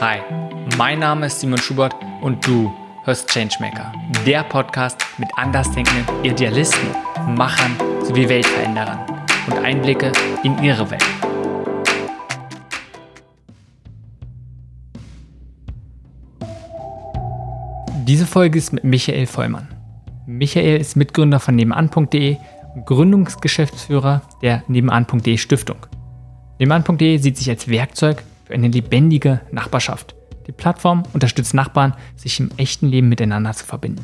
Hi, mein Name ist Simon Schubert und du hörst Changemaker, der Podcast mit andersdenkenden Idealisten, Machern sowie Weltveränderern und Einblicke in ihre Welt. Diese Folge ist mit Michael Vollmann. Michael ist Mitgründer von nebenan.de und Gründungsgeschäftsführer der nebenan.de Stiftung. Nebenan.de sieht sich als Werkzeug für eine lebendige Nachbarschaft. Die Plattform unterstützt Nachbarn, sich im echten Leben miteinander zu verbinden.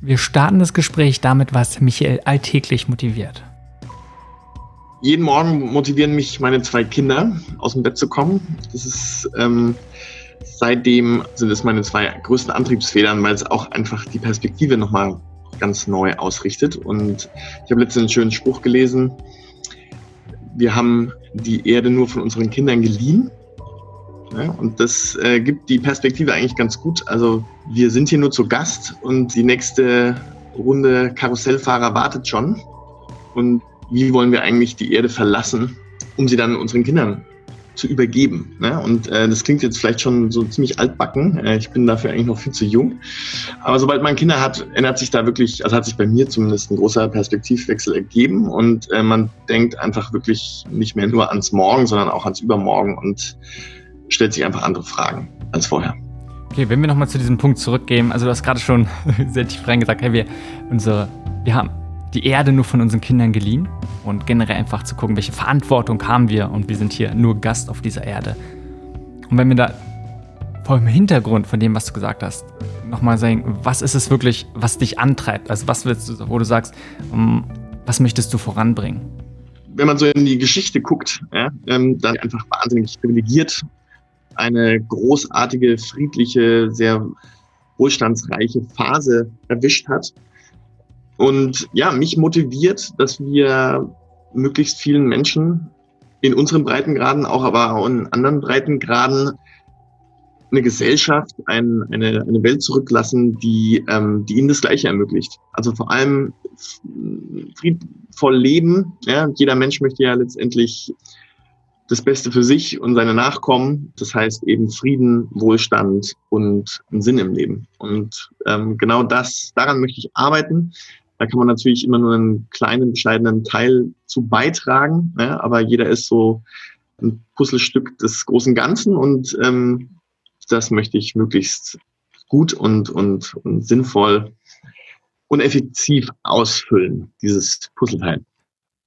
Wir starten das Gespräch damit, was Michael alltäglich motiviert. Jeden Morgen motivieren mich meine zwei Kinder, aus dem Bett zu kommen. Das ist ähm, seitdem sind es meine zwei größten Antriebsfedern, weil es auch einfach die Perspektive nochmal ganz neu ausrichtet. Und ich habe letztens einen schönen Spruch gelesen. Wir haben die Erde nur von unseren Kindern geliehen. Ja, und das äh, gibt die Perspektive eigentlich ganz gut. Also wir sind hier nur zu Gast und die nächste Runde Karussellfahrer wartet schon. Und wie wollen wir eigentlich die Erde verlassen, um sie dann unseren Kindern zu übergeben. Ne? Und äh, das klingt jetzt vielleicht schon so ziemlich altbacken. Äh, ich bin dafür eigentlich noch viel zu jung. Aber sobald man Kinder hat, ändert sich da wirklich, also hat sich bei mir zumindest ein großer Perspektivwechsel ergeben und äh, man denkt einfach wirklich nicht mehr nur ans Morgen, sondern auch ans Übermorgen und stellt sich einfach andere Fragen als vorher. Okay, wenn wir nochmal zu diesem Punkt zurückgehen, also du hast gerade schon sehr tief reingesagt, hey, wir, unsere, wir haben die Erde nur von unseren Kindern geliehen und generell einfach zu gucken, welche Verantwortung haben wir und wir sind hier nur Gast auf dieser Erde. Und wenn wir da vor dem Hintergrund von dem, was du gesagt hast, nochmal sagen, was ist es wirklich, was dich antreibt? Also was willst du, wo du sagst, um, was möchtest du voranbringen? Wenn man so in die Geschichte guckt, ja, ähm, dann einfach wahnsinnig privilegiert eine großartige, friedliche, sehr wohlstandsreiche Phase erwischt hat. Und ja, mich motiviert, dass wir möglichst vielen Menschen in unseren Breitengraden, auch aber auch in anderen Breitengraden eine Gesellschaft, ein, eine, eine Welt zurücklassen, die, ähm, die ihnen das Gleiche ermöglicht. Also vor allem friedvoll leben. Ja? Jeder Mensch möchte ja letztendlich das Beste für sich und seine Nachkommen. Das heißt eben Frieden, Wohlstand und einen Sinn im Leben. Und ähm, genau das, daran möchte ich arbeiten. Da kann man natürlich immer nur einen kleinen, bescheidenen Teil zu beitragen, ne? aber jeder ist so ein Puzzlestück des großen Ganzen und ähm, das möchte ich möglichst gut und, und, und sinnvoll und effektiv ausfüllen, dieses Puzzleteil.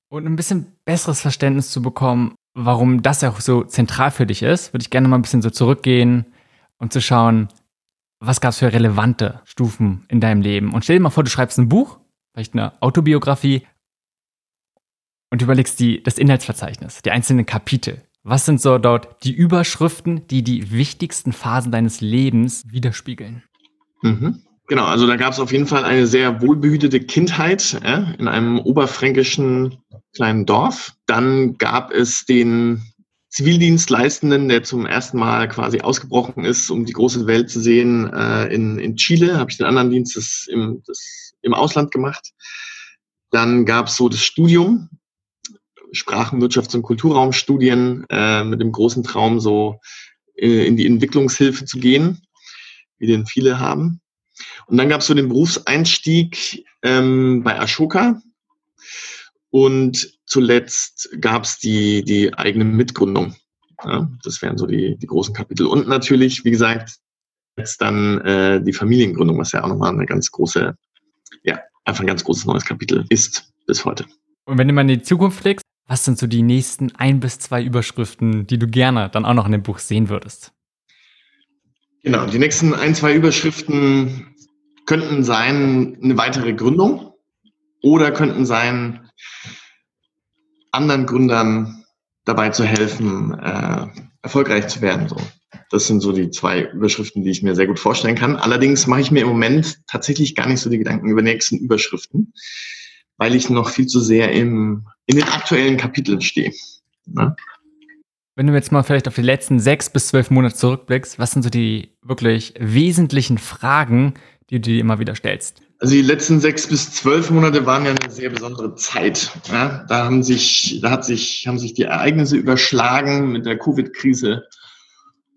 Und ein bisschen besseres Verständnis zu bekommen, warum das auch so zentral für dich ist, würde ich gerne mal ein bisschen so zurückgehen und zu schauen, was gab es für relevante Stufen in deinem Leben? Und stell dir mal vor, du schreibst ein Buch, vielleicht eine Autobiografie, und überlegst die, das Inhaltsverzeichnis, die einzelnen Kapitel. Was sind so dort die Überschriften, die die wichtigsten Phasen deines Lebens widerspiegeln? Mhm. Genau, also da gab es auf jeden Fall eine sehr wohlbehütete Kindheit ja, in einem oberfränkischen kleinen Dorf. Dann gab es den Zivildienstleistenden, der zum ersten Mal quasi ausgebrochen ist, um die große Welt zu sehen. Äh, in, in Chile habe ich den anderen Dienst das im, das im Ausland gemacht. Dann gab es so das Studium, Sprachenwirtschafts- und Kulturraumstudien äh, mit dem großen Traum, so äh, in die Entwicklungshilfe zu gehen, wie den viele haben. Und dann gab es so den Berufseinstieg ähm, bei Ashoka, und zuletzt gab es die, die eigene Mitgründung. Ja, das wären so die, die großen Kapitel. Und natürlich, wie gesagt, jetzt dann äh, die Familiengründung, was ja auch nochmal eine ganz große, ja, einfach ein ganz großes neues Kapitel ist bis heute. Und wenn du mal in die Zukunft blickst, was sind so die nächsten ein bis zwei Überschriften, die du gerne dann auch noch in dem Buch sehen würdest? Genau, die nächsten ein, zwei Überschriften könnten sein, eine weitere Gründung oder könnten sein, anderen Gründern dabei zu helfen, äh, erfolgreich zu werden. So. Das sind so die zwei Überschriften, die ich mir sehr gut vorstellen kann. Allerdings mache ich mir im Moment tatsächlich gar nicht so die Gedanken über nächsten Überschriften, weil ich noch viel zu sehr im, in den aktuellen Kapiteln stehe. Ne? Wenn du jetzt mal vielleicht auf die letzten sechs bis zwölf Monate zurückblickst, was sind so die wirklich wesentlichen Fragen, die du dir immer wieder stellst? Also die letzten sechs bis zwölf Monate waren ja eine sehr besondere Zeit. Ja, da haben sich, da hat sich, haben sich die Ereignisse überschlagen mit der Covid-Krise.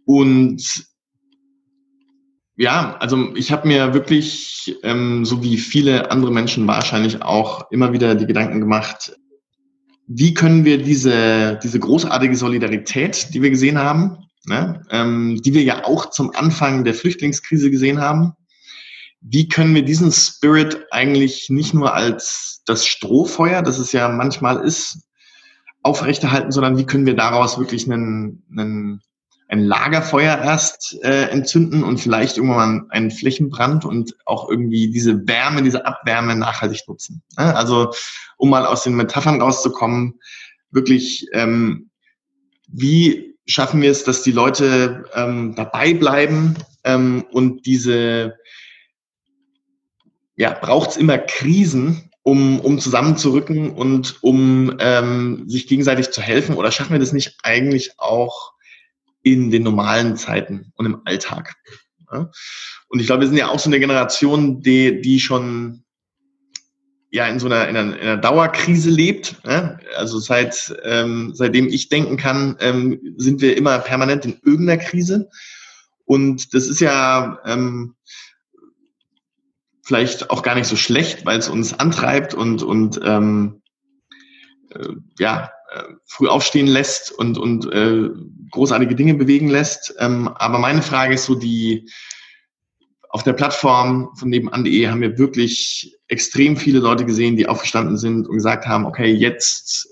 Und Ja, also ich habe mir wirklich, ähm, so wie viele andere Menschen wahrscheinlich auch, immer wieder die Gedanken gemacht, wie können wir diese, diese großartige Solidarität, die wir gesehen haben, ne, ähm, die wir ja auch zum Anfang der Flüchtlingskrise gesehen haben, wie können wir diesen Spirit eigentlich nicht nur als das Strohfeuer, das es ja manchmal ist, aufrechterhalten, sondern wie können wir daraus wirklich einen, einen, ein Lagerfeuer erst äh, entzünden und vielleicht irgendwann einen Flächenbrand und auch irgendwie diese Wärme, diese Abwärme nachhaltig nutzen. Ne? Also um mal aus den Metaphern rauszukommen, wirklich, ähm, wie schaffen wir es, dass die Leute ähm, dabei bleiben ähm, und diese, ja, braucht es immer Krisen, um, um zusammenzurücken und um ähm, sich gegenseitig zu helfen? Oder schaffen wir das nicht eigentlich auch in den normalen Zeiten und im Alltag? Ja? Und ich glaube, wir sind ja auch so eine Generation, die, die schon ja in so einer, in einer, in einer Dauerkrise lebt. Ja? Also seit ähm, seitdem ich denken kann, ähm, sind wir immer permanent in irgendeiner Krise. Und das ist ja ähm, vielleicht auch gar nicht so schlecht, weil es uns antreibt und, und ähm, äh, ja, äh, früh aufstehen lässt und, und äh, großartige Dinge bewegen lässt. Ähm, aber meine Frage ist so die, auf der Plattform von nebenan.de haben wir wirklich extrem viele Leute gesehen, die aufgestanden sind und gesagt haben, okay, jetzt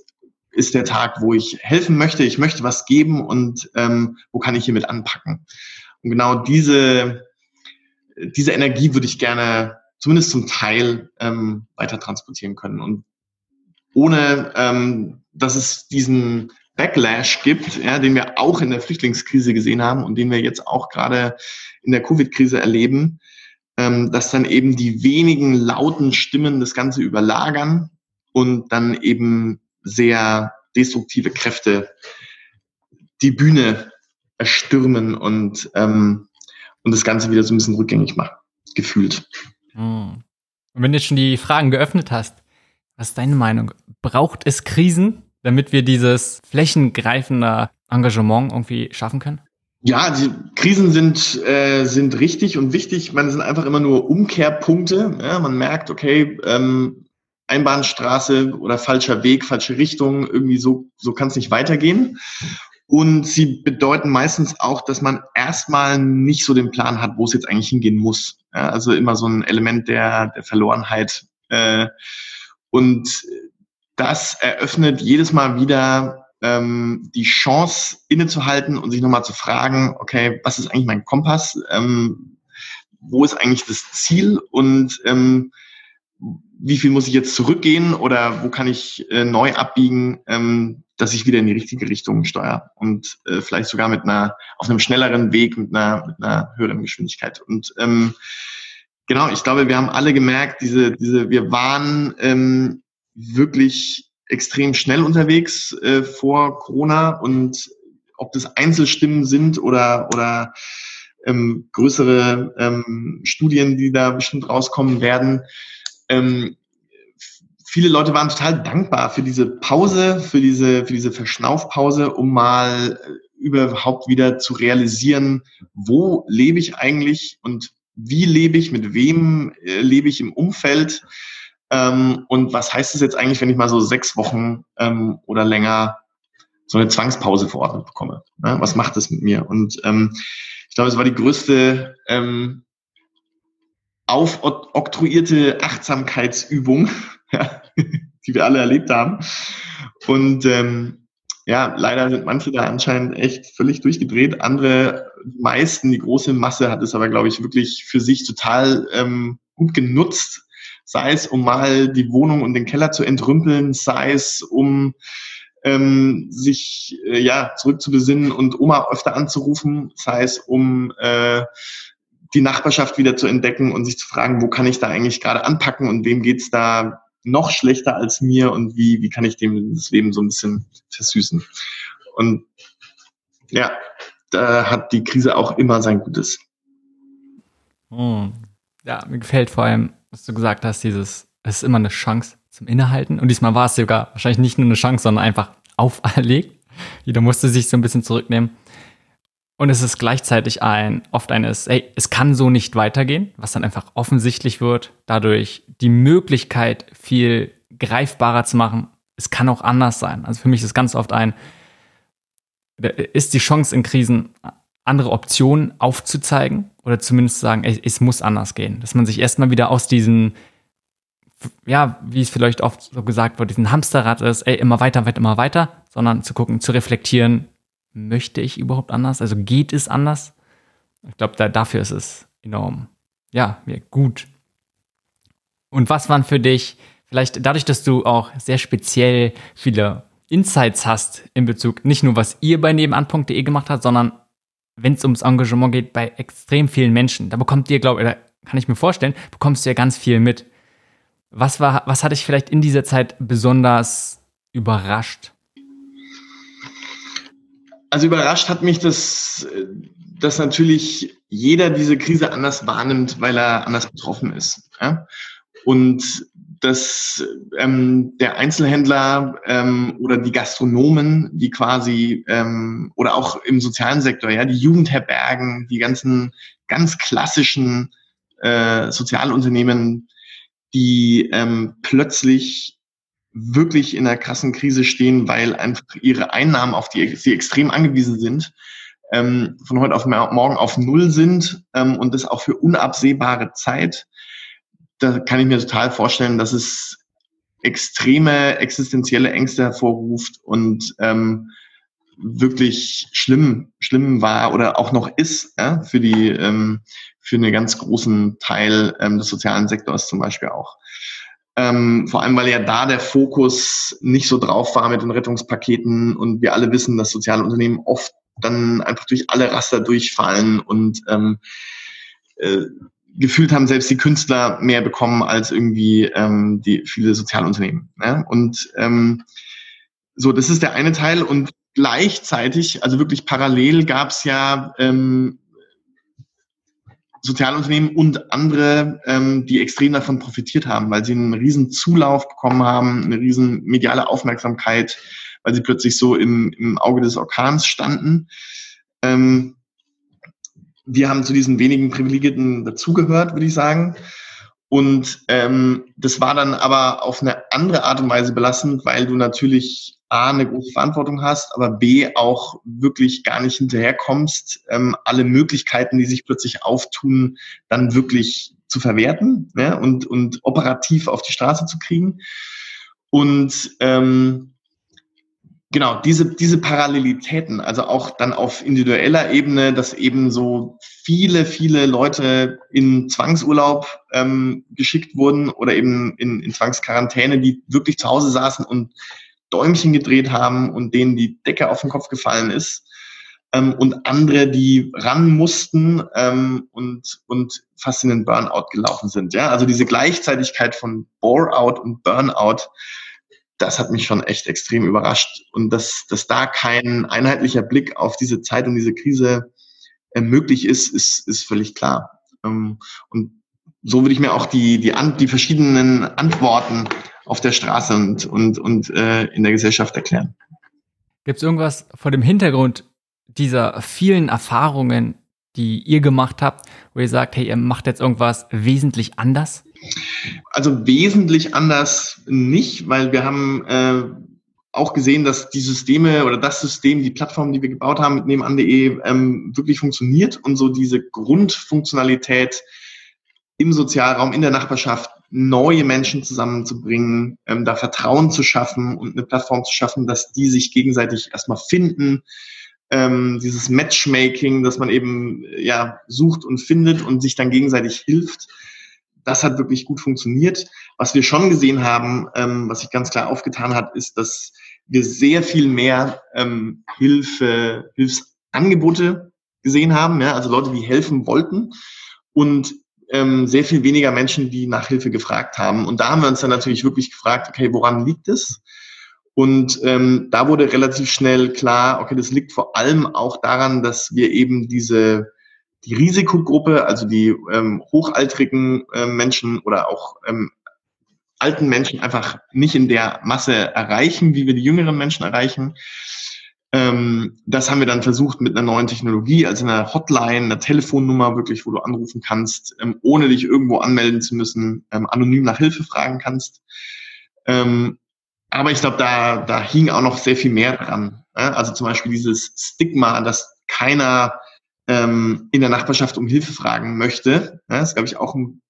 ist der Tag, wo ich helfen möchte, ich möchte was geben und ähm, wo kann ich hiermit anpacken. Und genau diese, diese Energie würde ich gerne zumindest zum Teil ähm, weiter transportieren können. Und ohne, ähm, dass es diesen Backlash gibt, ja, den wir auch in der Flüchtlingskrise gesehen haben und den wir jetzt auch gerade in der Covid-Krise erleben, ähm, dass dann eben die wenigen lauten Stimmen das Ganze überlagern und dann eben sehr destruktive Kräfte die Bühne erstürmen und, ähm, und das Ganze wieder so ein bisschen rückgängig machen, gefühlt. Hm. Und wenn du jetzt schon die Fragen geöffnet hast, was ist deine Meinung? Braucht es Krisen, damit wir dieses flächengreifende Engagement irgendwie schaffen können? Ja, die Krisen sind, äh, sind richtig und wichtig. Man sind einfach immer nur Umkehrpunkte. Ja, man merkt, okay, ähm, Einbahnstraße oder falscher Weg, falsche Richtung, irgendwie so, so kann es nicht weitergehen. Und sie bedeuten meistens auch, dass man erstmal nicht so den Plan hat, wo es jetzt eigentlich hingehen muss. Ja, also immer so ein Element der, der Verlorenheit. Äh, und das eröffnet jedes Mal wieder ähm, die Chance innezuhalten und sich nochmal zu fragen, okay, was ist eigentlich mein Kompass? Ähm, wo ist eigentlich das Ziel? Und ähm, wie viel muss ich jetzt zurückgehen oder wo kann ich äh, neu abbiegen? Ähm, dass ich wieder in die richtige Richtung steuere und äh, vielleicht sogar mit einer auf einem schnelleren Weg mit einer mit einer höheren Geschwindigkeit und ähm, genau ich glaube wir haben alle gemerkt diese diese wir waren ähm, wirklich extrem schnell unterwegs äh, vor Corona und ob das Einzelstimmen sind oder oder ähm, größere ähm, Studien, die da bestimmt rauskommen werden. Ähm, viele Leute waren total dankbar für diese Pause, für diese, für diese Verschnaufpause, um mal äh, überhaupt wieder zu realisieren, wo lebe ich eigentlich und wie lebe ich, mit wem äh, lebe ich im Umfeld ähm, und was heißt es jetzt eigentlich, wenn ich mal so sechs Wochen ähm, oder länger so eine Zwangspause verordnet bekomme? Ne? Was macht das mit mir? Und ähm, ich glaube, es war die größte ähm, aufoktroyierte Achtsamkeitsübung, die wir alle erlebt haben. Und ähm, ja, leider sind manche da anscheinend echt völlig durchgedreht. Andere, die meisten, die große Masse hat es aber, glaube ich, wirklich für sich total ähm, gut genutzt. Sei es, um mal die Wohnung und den Keller zu entrümpeln, sei es, um ähm, sich äh, ja zurückzubesinnen und Oma öfter anzurufen, sei es, um äh, die Nachbarschaft wieder zu entdecken und sich zu fragen, wo kann ich da eigentlich gerade anpacken und wem geht's da noch schlechter als mir und wie, wie kann ich dem das Leben so ein bisschen versüßen. Und ja, da hat die Krise auch immer sein Gutes. Hm. Ja, mir gefällt vor allem, was du gesagt hast, dieses, es ist immer eine Chance zum Innehalten. Und diesmal war es sogar wahrscheinlich nicht nur eine Chance, sondern einfach auferlegt. Jeder musste sich so ein bisschen zurücknehmen. Und es ist gleichzeitig ein, oft eines, ey, es kann so nicht weitergehen, was dann einfach offensichtlich wird, dadurch die Möglichkeit viel greifbarer zu machen. Es kann auch anders sein. Also für mich ist ganz oft ein, ist die Chance in Krisen, andere Optionen aufzuzeigen oder zumindest zu sagen, ey, es muss anders gehen. Dass man sich erstmal wieder aus diesen, ja, wie es vielleicht oft so gesagt wird, diesen Hamsterrad ist, ey, immer weiter, weiter, immer weiter, sondern zu gucken, zu reflektieren, möchte ich überhaupt anders? Also geht es anders? Ich glaube, da, dafür ist es enorm, ja, gut. Und was waren für dich, vielleicht dadurch, dass du auch sehr speziell viele Insights hast in Bezug nicht nur, was ihr bei nebenan.de gemacht habt, sondern wenn es ums Engagement geht, bei extrem vielen Menschen. Da bekommt ihr, glaube ich, kann ich mir vorstellen, bekommst du ja ganz viel mit. Was war, was hat dich vielleicht in dieser Zeit besonders überrascht? Also überrascht hat mich, dass, dass natürlich jeder diese Krise anders wahrnimmt, weil er anders betroffen ist. Ja? Und dass ähm, der Einzelhändler ähm, oder die Gastronomen, die quasi ähm, oder auch im sozialen Sektor, ja, die Jugendherbergen, die ganzen ganz klassischen äh, Sozialunternehmen, die ähm, plötzlich wirklich in einer krassen Krise stehen, weil einfach ihre Einnahmen, auf die sie extrem angewiesen sind, ähm, von heute auf morgen auf Null sind ähm, und das auch für unabsehbare Zeit. Da kann ich mir total vorstellen, dass es extreme existenzielle Ängste hervorruft und ähm, wirklich schlimm, schlimm war oder auch noch ist ja, für die ähm, für einen ganz großen Teil ähm, des sozialen Sektors zum Beispiel auch. Ähm, vor allem, weil ja da der Fokus nicht so drauf war mit den Rettungspaketen und wir alle wissen, dass soziale Unternehmen oft dann einfach durch alle Raster durchfallen und ähm, äh, gefühlt haben selbst die Künstler mehr bekommen als irgendwie ähm, die viele Sozialunternehmen. Ne? Und ähm, so, das ist der eine Teil und gleichzeitig, also wirklich parallel gab es ja ähm, Sozialunternehmen und andere, ähm, die extrem davon profitiert haben, weil sie einen riesen Zulauf bekommen haben, eine riesen mediale Aufmerksamkeit, weil sie plötzlich so im, im Auge des Orkans standen. Ähm, wir haben zu diesen wenigen Privilegierten dazugehört, würde ich sagen. Und ähm, das war dann aber auf eine andere Art und Weise belastend, weil du natürlich A, eine große Verantwortung hast, aber B, auch wirklich gar nicht hinterherkommst, ähm, alle Möglichkeiten, die sich plötzlich auftun, dann wirklich zu verwerten ne, und, und operativ auf die Straße zu kriegen. Und ähm, genau, diese, diese Parallelitäten, also auch dann auf individueller Ebene, dass eben so viele, viele Leute in Zwangsurlaub ähm, geschickt wurden oder eben in, in Zwangsquarantäne, die wirklich zu Hause saßen und Däumchen gedreht haben und denen die Decke auf den Kopf gefallen ist. Ähm, und andere, die ran mussten ähm, und, und fast in den Burnout gelaufen sind. Ja, also diese Gleichzeitigkeit von Bore-out und Burnout, das hat mich schon echt extrem überrascht. Und dass, dass da kein einheitlicher Blick auf diese Zeit und diese Krise äh, möglich ist, ist, ist völlig klar. Ähm, und so würde ich mir auch die, die, an, die verschiedenen Antworten auf der Straße und, und, und äh, in der Gesellschaft erklären. Gibt es irgendwas vor dem Hintergrund dieser vielen Erfahrungen, die ihr gemacht habt, wo ihr sagt, hey, ihr macht jetzt irgendwas wesentlich anders? Also wesentlich anders nicht, weil wir haben äh, auch gesehen, dass die Systeme oder das System, die Plattform, die wir gebaut haben mit nebenan.de, ähm, wirklich funktioniert und so diese Grundfunktionalität im Sozialraum, in der Nachbarschaft neue Menschen zusammenzubringen, ähm, da Vertrauen zu schaffen und eine Plattform zu schaffen, dass die sich gegenseitig erstmal finden. Ähm, dieses Matchmaking, dass man eben ja sucht und findet und sich dann gegenseitig hilft. Das hat wirklich gut funktioniert. Was wir schon gesehen haben, ähm, was sich ganz klar aufgetan hat, ist, dass wir sehr viel mehr ähm, Hilfe, Hilfsangebote gesehen haben, ja, also Leute, die helfen wollten und ähm, sehr viel weniger Menschen, die nach Hilfe gefragt haben. Und da haben wir uns dann natürlich wirklich gefragt, okay, woran liegt es? Und ähm, da wurde relativ schnell klar, okay, das liegt vor allem auch daran, dass wir eben diese die Risikogruppe, also die ähm, hochaltrigen äh, Menschen oder auch ähm, alten Menschen einfach nicht in der Masse erreichen, wie wir die jüngeren Menschen erreichen. Ähm, das haben wir dann versucht mit einer neuen Technologie, also einer Hotline, einer Telefonnummer wirklich, wo du anrufen kannst, ähm, ohne dich irgendwo anmelden zu müssen, ähm, anonym nach Hilfe fragen kannst. Ähm, aber ich glaube, da, da hing auch noch sehr viel mehr dran. Ja? Also zum Beispiel dieses Stigma, dass keiner ähm, in der Nachbarschaft um Hilfe fragen möchte. Ja? Das glaube ich, auch ein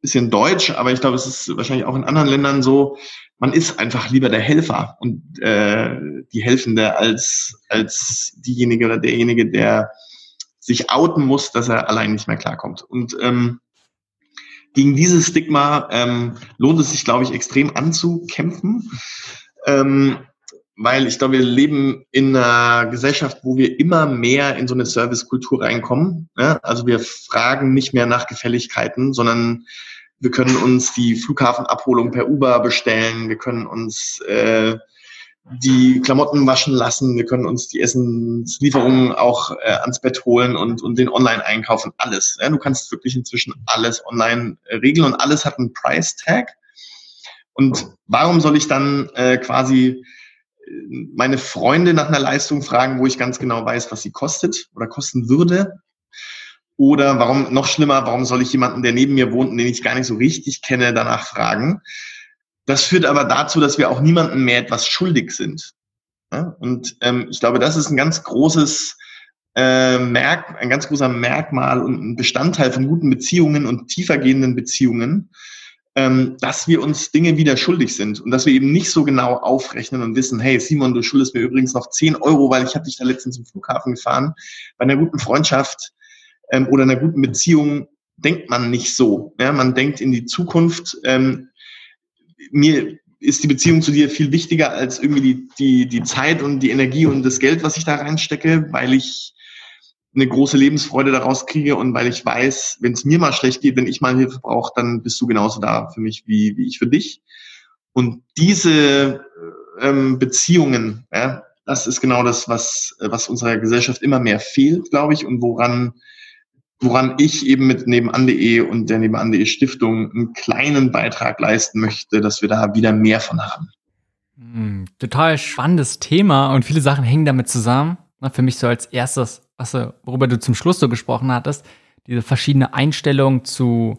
bisschen deutsch, aber ich glaube, es ist wahrscheinlich auch in anderen Ländern so, man ist einfach lieber der Helfer und äh, die Helfende als, als diejenige oder derjenige, der sich outen muss, dass er allein nicht mehr klarkommt. Und ähm, gegen dieses Stigma ähm, lohnt es sich, glaube ich, extrem anzukämpfen, ähm, weil ich glaube, wir leben in einer Gesellschaft, wo wir immer mehr in so eine Servicekultur reinkommen. Ne? Also wir fragen nicht mehr nach Gefälligkeiten, sondern wir können uns die Flughafenabholung per Uber bestellen. Wir können uns äh, die Klamotten waschen lassen. Wir können uns die Essenslieferungen auch äh, ans Bett holen und, und den Online-Einkauf und alles. Ja, du kannst wirklich inzwischen alles online äh, regeln und alles hat einen Price-Tag. Und warum soll ich dann äh, quasi äh, meine Freunde nach einer Leistung fragen, wo ich ganz genau weiß, was sie kostet oder kosten würde? Oder warum, noch schlimmer, warum soll ich jemanden, der neben mir wohnt und den ich gar nicht so richtig kenne, danach fragen? Das führt aber dazu, dass wir auch niemandem mehr etwas schuldig sind. Und ähm, ich glaube, das ist ein ganz großes äh, Merk, ein ganz großer Merkmal und ein Bestandteil von guten Beziehungen und tiefergehenden Beziehungen, ähm, dass wir uns Dinge wieder schuldig sind und dass wir eben nicht so genau aufrechnen und wissen, hey Simon, du schuldest mir übrigens noch 10 Euro, weil ich habe dich da letztens zum Flughafen gefahren. Bei einer guten Freundschaft ähm, oder einer guten Beziehung denkt man nicht so. Ja? Man denkt in die Zukunft. Ähm, mir ist die Beziehung zu dir viel wichtiger als irgendwie die, die, die Zeit und die Energie und das Geld, was ich da reinstecke, weil ich eine große Lebensfreude daraus kriege und weil ich weiß, wenn es mir mal schlecht geht, wenn ich mal Hilfe brauche, dann bist du genauso da für mich wie, wie ich für dich. Und diese ähm, Beziehungen, ja, das ist genau das, was, was unserer Gesellschaft immer mehr fehlt, glaube ich, und woran woran ich eben mit nebenan.de und der nebenan.de Stiftung einen kleinen Beitrag leisten möchte, dass wir da wieder mehr von haben. Hm, total spannendes Thema und viele Sachen hängen damit zusammen. Für mich so als erstes, was, worüber du zum Schluss so gesprochen hattest, diese verschiedene Einstellung zu,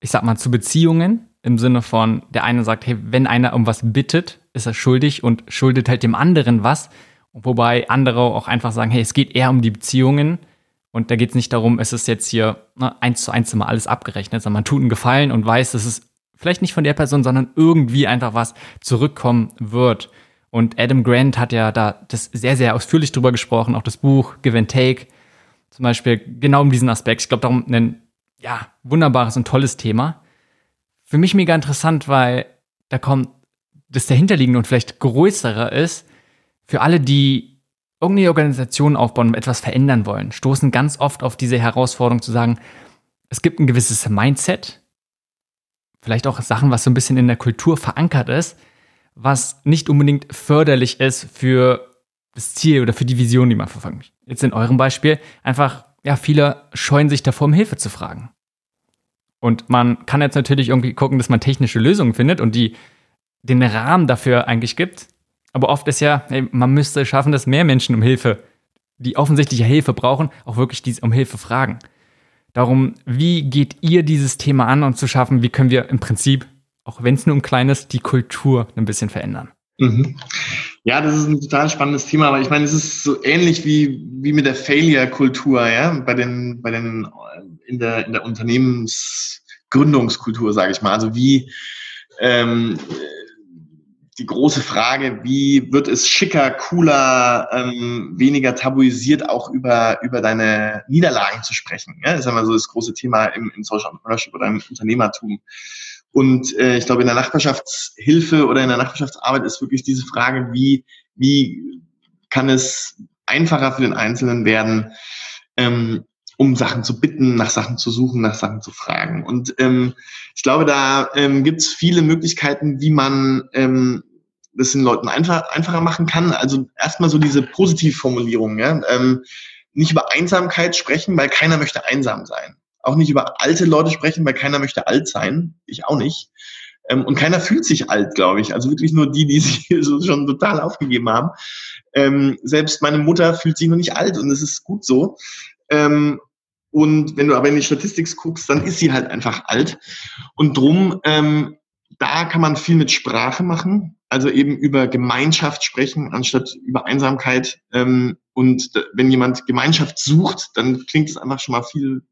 ich sag mal, zu Beziehungen im Sinne von, der eine sagt, hey, wenn einer um was bittet, ist er schuldig und schuldet halt dem anderen was. Wobei andere auch einfach sagen, hey, es geht eher um die Beziehungen und da geht es nicht darum, es ist jetzt hier ne, eins zu eins immer alles abgerechnet, sondern man tut einen Gefallen und weiß, dass es vielleicht nicht von der Person, sondern irgendwie einfach was zurückkommen wird. Und Adam Grant hat ja da das sehr, sehr ausführlich drüber gesprochen, auch das Buch Give and Take, zum Beispiel genau um diesen Aspekt. Ich glaube, darum ein ja, wunderbares und tolles Thema. Für mich mega interessant, weil da kommt das dahinterliegende und vielleicht größere ist, für alle, die irgendeine Organisation aufbauen und etwas verändern wollen, stoßen ganz oft auf diese Herausforderung zu sagen, es gibt ein gewisses Mindset, vielleicht auch Sachen, was so ein bisschen in der Kultur verankert ist, was nicht unbedingt förderlich ist für das Ziel oder für die Vision, die man verfolgt. Jetzt in eurem Beispiel einfach, ja, viele scheuen sich davor, um Hilfe zu fragen. Und man kann jetzt natürlich irgendwie gucken, dass man technische Lösungen findet und die den Rahmen dafür eigentlich gibt. Aber oft ist ja, ey, man müsste schaffen, dass mehr Menschen um Hilfe, die offensichtliche Hilfe brauchen, auch wirklich dies um Hilfe fragen. Darum, wie geht ihr dieses Thema an und zu schaffen, wie können wir im Prinzip, auch wenn es nur um kleines, die Kultur ein bisschen verändern? Mhm. Ja, das ist ein total spannendes Thema, aber ich meine, es ist so ähnlich wie, wie mit der Failure-Kultur, ja, bei den, bei den, in der, in der Unternehmensgründungskultur, sage ich mal. Also wie, ähm, die große Frage, wie wird es schicker, cooler, ähm, weniger tabuisiert, auch über, über deine Niederlagen zu sprechen. Ja? Das ist immer so das große Thema im, im Social Entrepreneurship oder im Unternehmertum. Und äh, ich glaube, in der Nachbarschaftshilfe oder in der Nachbarschaftsarbeit ist wirklich diese Frage, wie, wie kann es einfacher für den Einzelnen werden, ähm, um Sachen zu bitten, nach Sachen zu suchen, nach Sachen zu fragen. Und ähm, ich glaube, da ähm, gibt es viele Möglichkeiten, wie man ähm, das den Leuten einfach, einfacher machen kann. Also erstmal so diese Positivformulierung. Ja? Ähm, nicht über Einsamkeit sprechen, weil keiner möchte einsam sein. Auch nicht über alte Leute sprechen, weil keiner möchte alt sein. Ich auch nicht. Ähm, und keiner fühlt sich alt, glaube ich. Also wirklich nur die, die sich so schon total aufgegeben haben. Ähm, selbst meine Mutter fühlt sich noch nicht alt und es ist gut so. Ähm, und wenn du aber in die Statistik guckst, dann ist sie halt einfach alt. Und drum, ähm, da kann man viel mit Sprache machen, also eben über Gemeinschaft sprechen, anstatt über Einsamkeit. Ähm, und wenn jemand Gemeinschaft sucht, dann klingt es einfach schon mal viel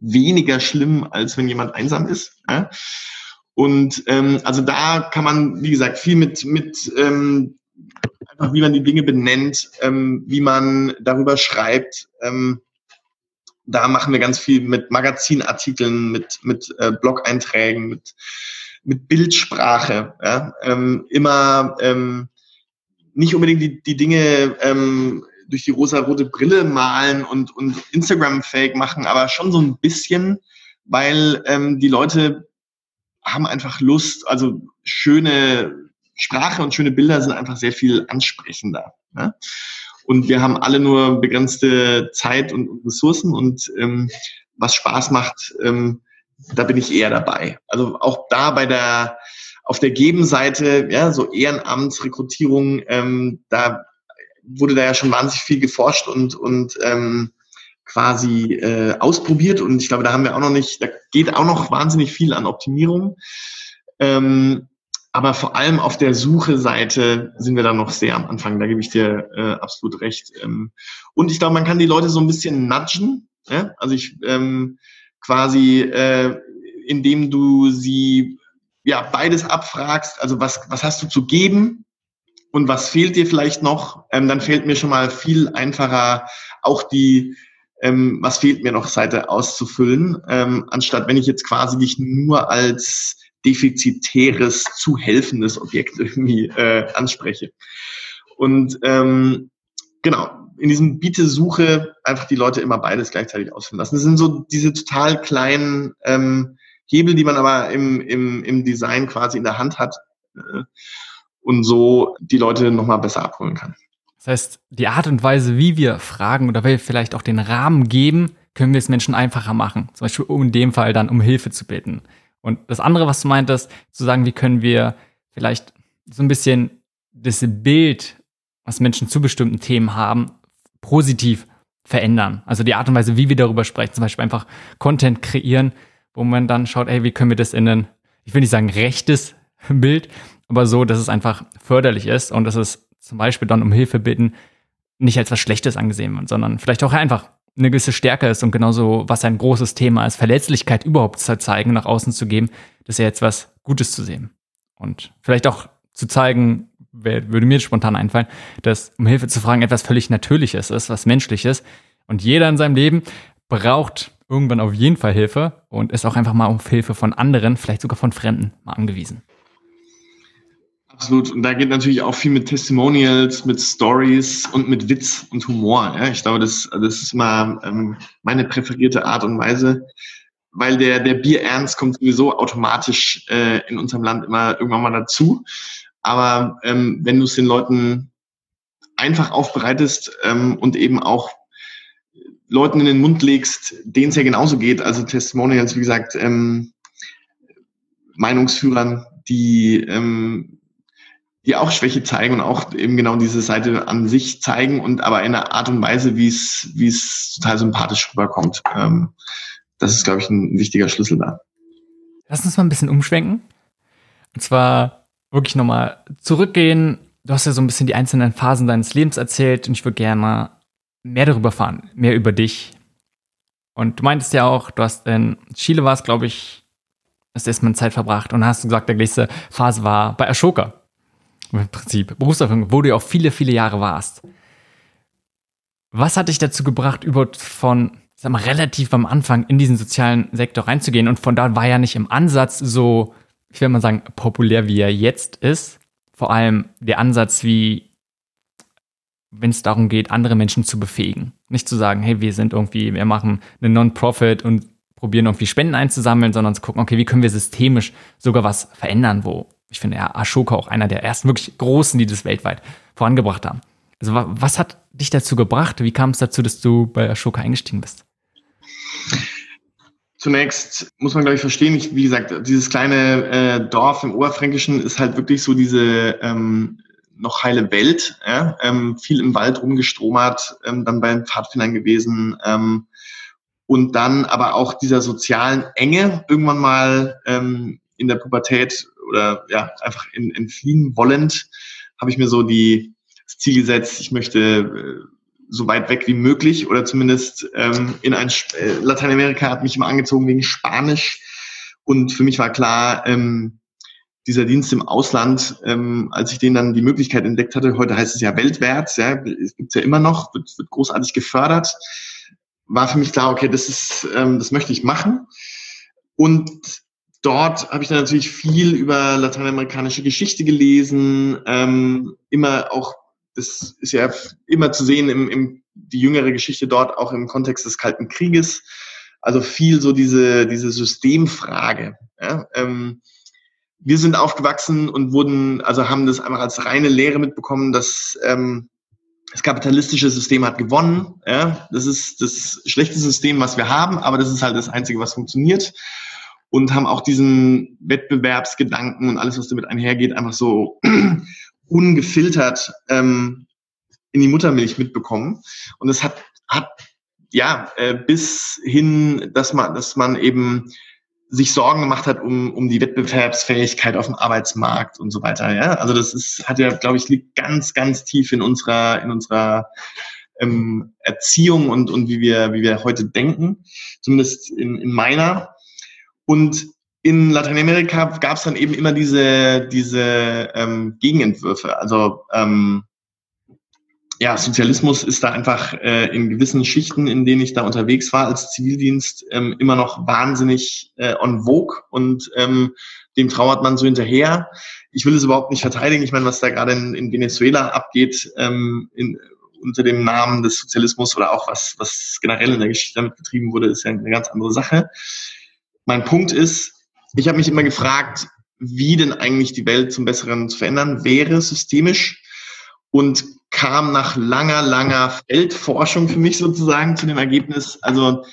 weniger schlimm, als wenn jemand einsam ist. Ja? Und ähm, also da kann man, wie gesagt, viel mit, mit ähm, einfach wie man die Dinge benennt, ähm, wie man darüber schreibt. Ähm, da machen wir ganz viel mit Magazinartikeln, mit, mit äh, Blog-Einträgen, mit, mit Bildsprache. Ja? Ähm, immer ähm, nicht unbedingt die, die Dinge ähm, durch die rosa-rote Brille malen und, und Instagram-Fake machen, aber schon so ein bisschen, weil ähm, die Leute haben einfach Lust, also schöne Sprache und schöne Bilder sind einfach sehr viel ansprechender. Ne? Und wir haben alle nur begrenzte Zeit und, Ressourcen und ähm, was Spaß macht, ähm, da bin ich eher dabei. Also auch da bei der auf der Gebenseite, ja, so Ehrenamtsrekrutierung, ähm, da wurde da ja schon wahnsinnig viel geforscht und, und ähm, quasi äh, ausprobiert. Und ich glaube, da haben wir auch noch nicht, da geht auch noch wahnsinnig viel an Optimierung. Ähm, aber vor allem auf der Suche-Seite sind wir da noch sehr am Anfang. Da gebe ich dir äh, absolut recht. Ähm, und ich glaube, man kann die Leute so ein bisschen nudgen. Ja? Also ich ähm, quasi, äh, indem du sie ja beides abfragst. Also was was hast du zu geben? und was fehlt dir vielleicht noch, ähm, dann fällt mir schon mal viel einfacher auch die, ähm, was fehlt mir noch Seite auszufüllen, ähm, anstatt wenn ich jetzt quasi dich nur als defizitäres, zu helfendes Objekt irgendwie äh, anspreche. Und ähm, genau, in diesem Biete-Suche einfach die Leute immer beides gleichzeitig ausfüllen lassen. Das sind so diese total kleinen ähm, Hebel, die man aber im, im, im Design quasi in der Hand hat. Äh, und so die Leute nochmal besser abholen kann. Das heißt, die Art und Weise, wie wir fragen oder wir vielleicht auch den Rahmen geben, können wir es Menschen einfacher machen. Zum Beispiel um in dem Fall dann um Hilfe zu bitten. Und das andere, was du meintest, zu sagen, wie können wir vielleicht so ein bisschen das Bild, was Menschen zu bestimmten Themen haben, positiv verändern. Also die Art und Weise, wie wir darüber sprechen, zum Beispiel einfach Content kreieren, wo man dann schaut, ey, wie können wir das in ein, ich will nicht sagen rechtes Bild, aber so, dass es einfach förderlich ist und dass es zum Beispiel dann um Hilfe bitten nicht als was Schlechtes angesehen wird, sondern vielleicht auch einfach eine gewisse Stärke ist und genauso, was ein großes Thema ist, Verletzlichkeit überhaupt zu zeigen, nach außen zu geben, das ist ja jetzt was Gutes zu sehen. Und vielleicht auch zu zeigen, würde mir spontan einfallen, dass um Hilfe zu fragen etwas völlig Natürliches ist, was Menschliches. Und jeder in seinem Leben braucht irgendwann auf jeden Fall Hilfe und ist auch einfach mal auf Hilfe von anderen, vielleicht sogar von Fremden, mal angewiesen. Absolut. Und da geht natürlich auch viel mit Testimonials, mit Stories und mit Witz und Humor. Ja? Ich glaube, das, das ist mal ähm, meine präferierte Art und Weise, weil der, der Bierernst kommt sowieso automatisch äh, in unserem Land immer irgendwann mal dazu. Aber ähm, wenn du es den Leuten einfach aufbereitest ähm, und eben auch Leuten in den Mund legst, denen es ja genauso geht, also Testimonials, wie gesagt, ähm, Meinungsführern, die ähm, die auch Schwäche zeigen und auch eben genau diese Seite an sich zeigen und aber in einer Art und Weise, wie es, wie es total sympathisch rüberkommt. Ähm, das ist, glaube ich, ein wichtiger Schlüssel da. Lass uns mal ein bisschen umschwenken. Und zwar wirklich nochmal zurückgehen. Du hast ja so ein bisschen die einzelnen Phasen deines Lebens erzählt und ich würde gerne mehr darüber fahren, mehr über dich. Und du meintest ja auch, du hast in Chile warst, glaube ich, hast erstmal Zeit verbracht und hast gesagt, der nächste Phase war bei Ashoka im Prinzip Berufserfahrung, wo du ja auch viele, viele Jahre warst. Was hat dich dazu gebracht, überhaupt von, sag mal, relativ am Anfang in diesen sozialen Sektor reinzugehen? Und von da war ja nicht im Ansatz so, ich will mal sagen, populär, wie er jetzt ist. Vor allem der Ansatz, wie, wenn es darum geht, andere Menschen zu befähigen. Nicht zu sagen, hey, wir sind irgendwie, wir machen eine Non-Profit und probieren irgendwie Spenden einzusammeln, sondern zu gucken, okay, wie können wir systemisch sogar was verändern, wo ich finde ja Ashoka auch einer der ersten wirklich großen, die das weltweit vorangebracht haben. Also was hat dich dazu gebracht? Wie kam es dazu, dass du bei Ashoka eingestiegen bist? Zunächst muss man, glaube ich, verstehen, ich, wie gesagt, dieses kleine äh, Dorf im Oberfränkischen ist halt wirklich so diese ähm, noch heile Welt, ja? ähm, viel im Wald rumgestromert, ähm, dann bei den Pfadfindern gewesen ähm, und dann aber auch dieser sozialen Enge irgendwann mal ähm, in der Pubertät oder ja einfach in, entfliehen wollend, habe ich mir so die das Ziel gesetzt, ich möchte äh, so weit weg wie möglich oder zumindest ähm, in ein äh, Lateinamerika hat mich immer angezogen wegen Spanisch und für mich war klar, ähm, dieser Dienst im Ausland, ähm, als ich den dann die Möglichkeit entdeckt hatte, heute heißt es ja weltwärts, ja, es gibt's ja immer noch, wird, wird großartig gefördert, war für mich klar, okay, das ist, ähm, das möchte ich machen. Und dort habe ich dann natürlich viel über lateinamerikanische Geschichte gelesen, ähm, immer auch, das ist ja immer zu sehen im, im die jüngere Geschichte dort auch im Kontext des Kalten Krieges. Also viel so diese, diese Systemfrage. Ja, ähm, wir sind aufgewachsen und wurden, also haben das einfach als reine Lehre mitbekommen, dass ähm, das kapitalistische System hat gewonnen. Ja? Das ist das schlechte System, was wir haben, aber das ist halt das Einzige, was funktioniert. Und haben auch diesen Wettbewerbsgedanken und alles, was damit einhergeht, einfach so ungefiltert ähm, in die Muttermilch mitbekommen. Und es hat, hat ja äh, bis hin, dass man, dass man eben sich Sorgen gemacht hat um, um die Wettbewerbsfähigkeit auf dem Arbeitsmarkt und so weiter. Ja? Also das ist, hat ja, glaube ich, liegt ganz, ganz tief in unserer, in unserer ähm, Erziehung und, und wie wir, wie wir heute denken, zumindest in, in meiner. Und in Lateinamerika gab es dann eben immer diese, diese ähm, Gegenentwürfe. Also ähm, ja, Sozialismus ist da einfach äh, in gewissen Schichten, in denen ich da unterwegs war als Zivildienst, ähm, immer noch wahnsinnig äh, on vogue und ähm, dem trauert man so hinterher. Ich will es überhaupt nicht verteidigen. Ich meine, was da gerade in, in Venezuela abgeht, ähm, in, unter dem Namen des Sozialismus oder auch was, was generell in der Geschichte damit betrieben wurde, ist ja eine ganz andere Sache. Mein Punkt ist, ich habe mich immer gefragt, wie denn eigentlich die Welt zum Besseren zu verändern wäre, systemisch. Und kam nach langer, langer Feldforschung für mich sozusagen zu dem Ergebnis, also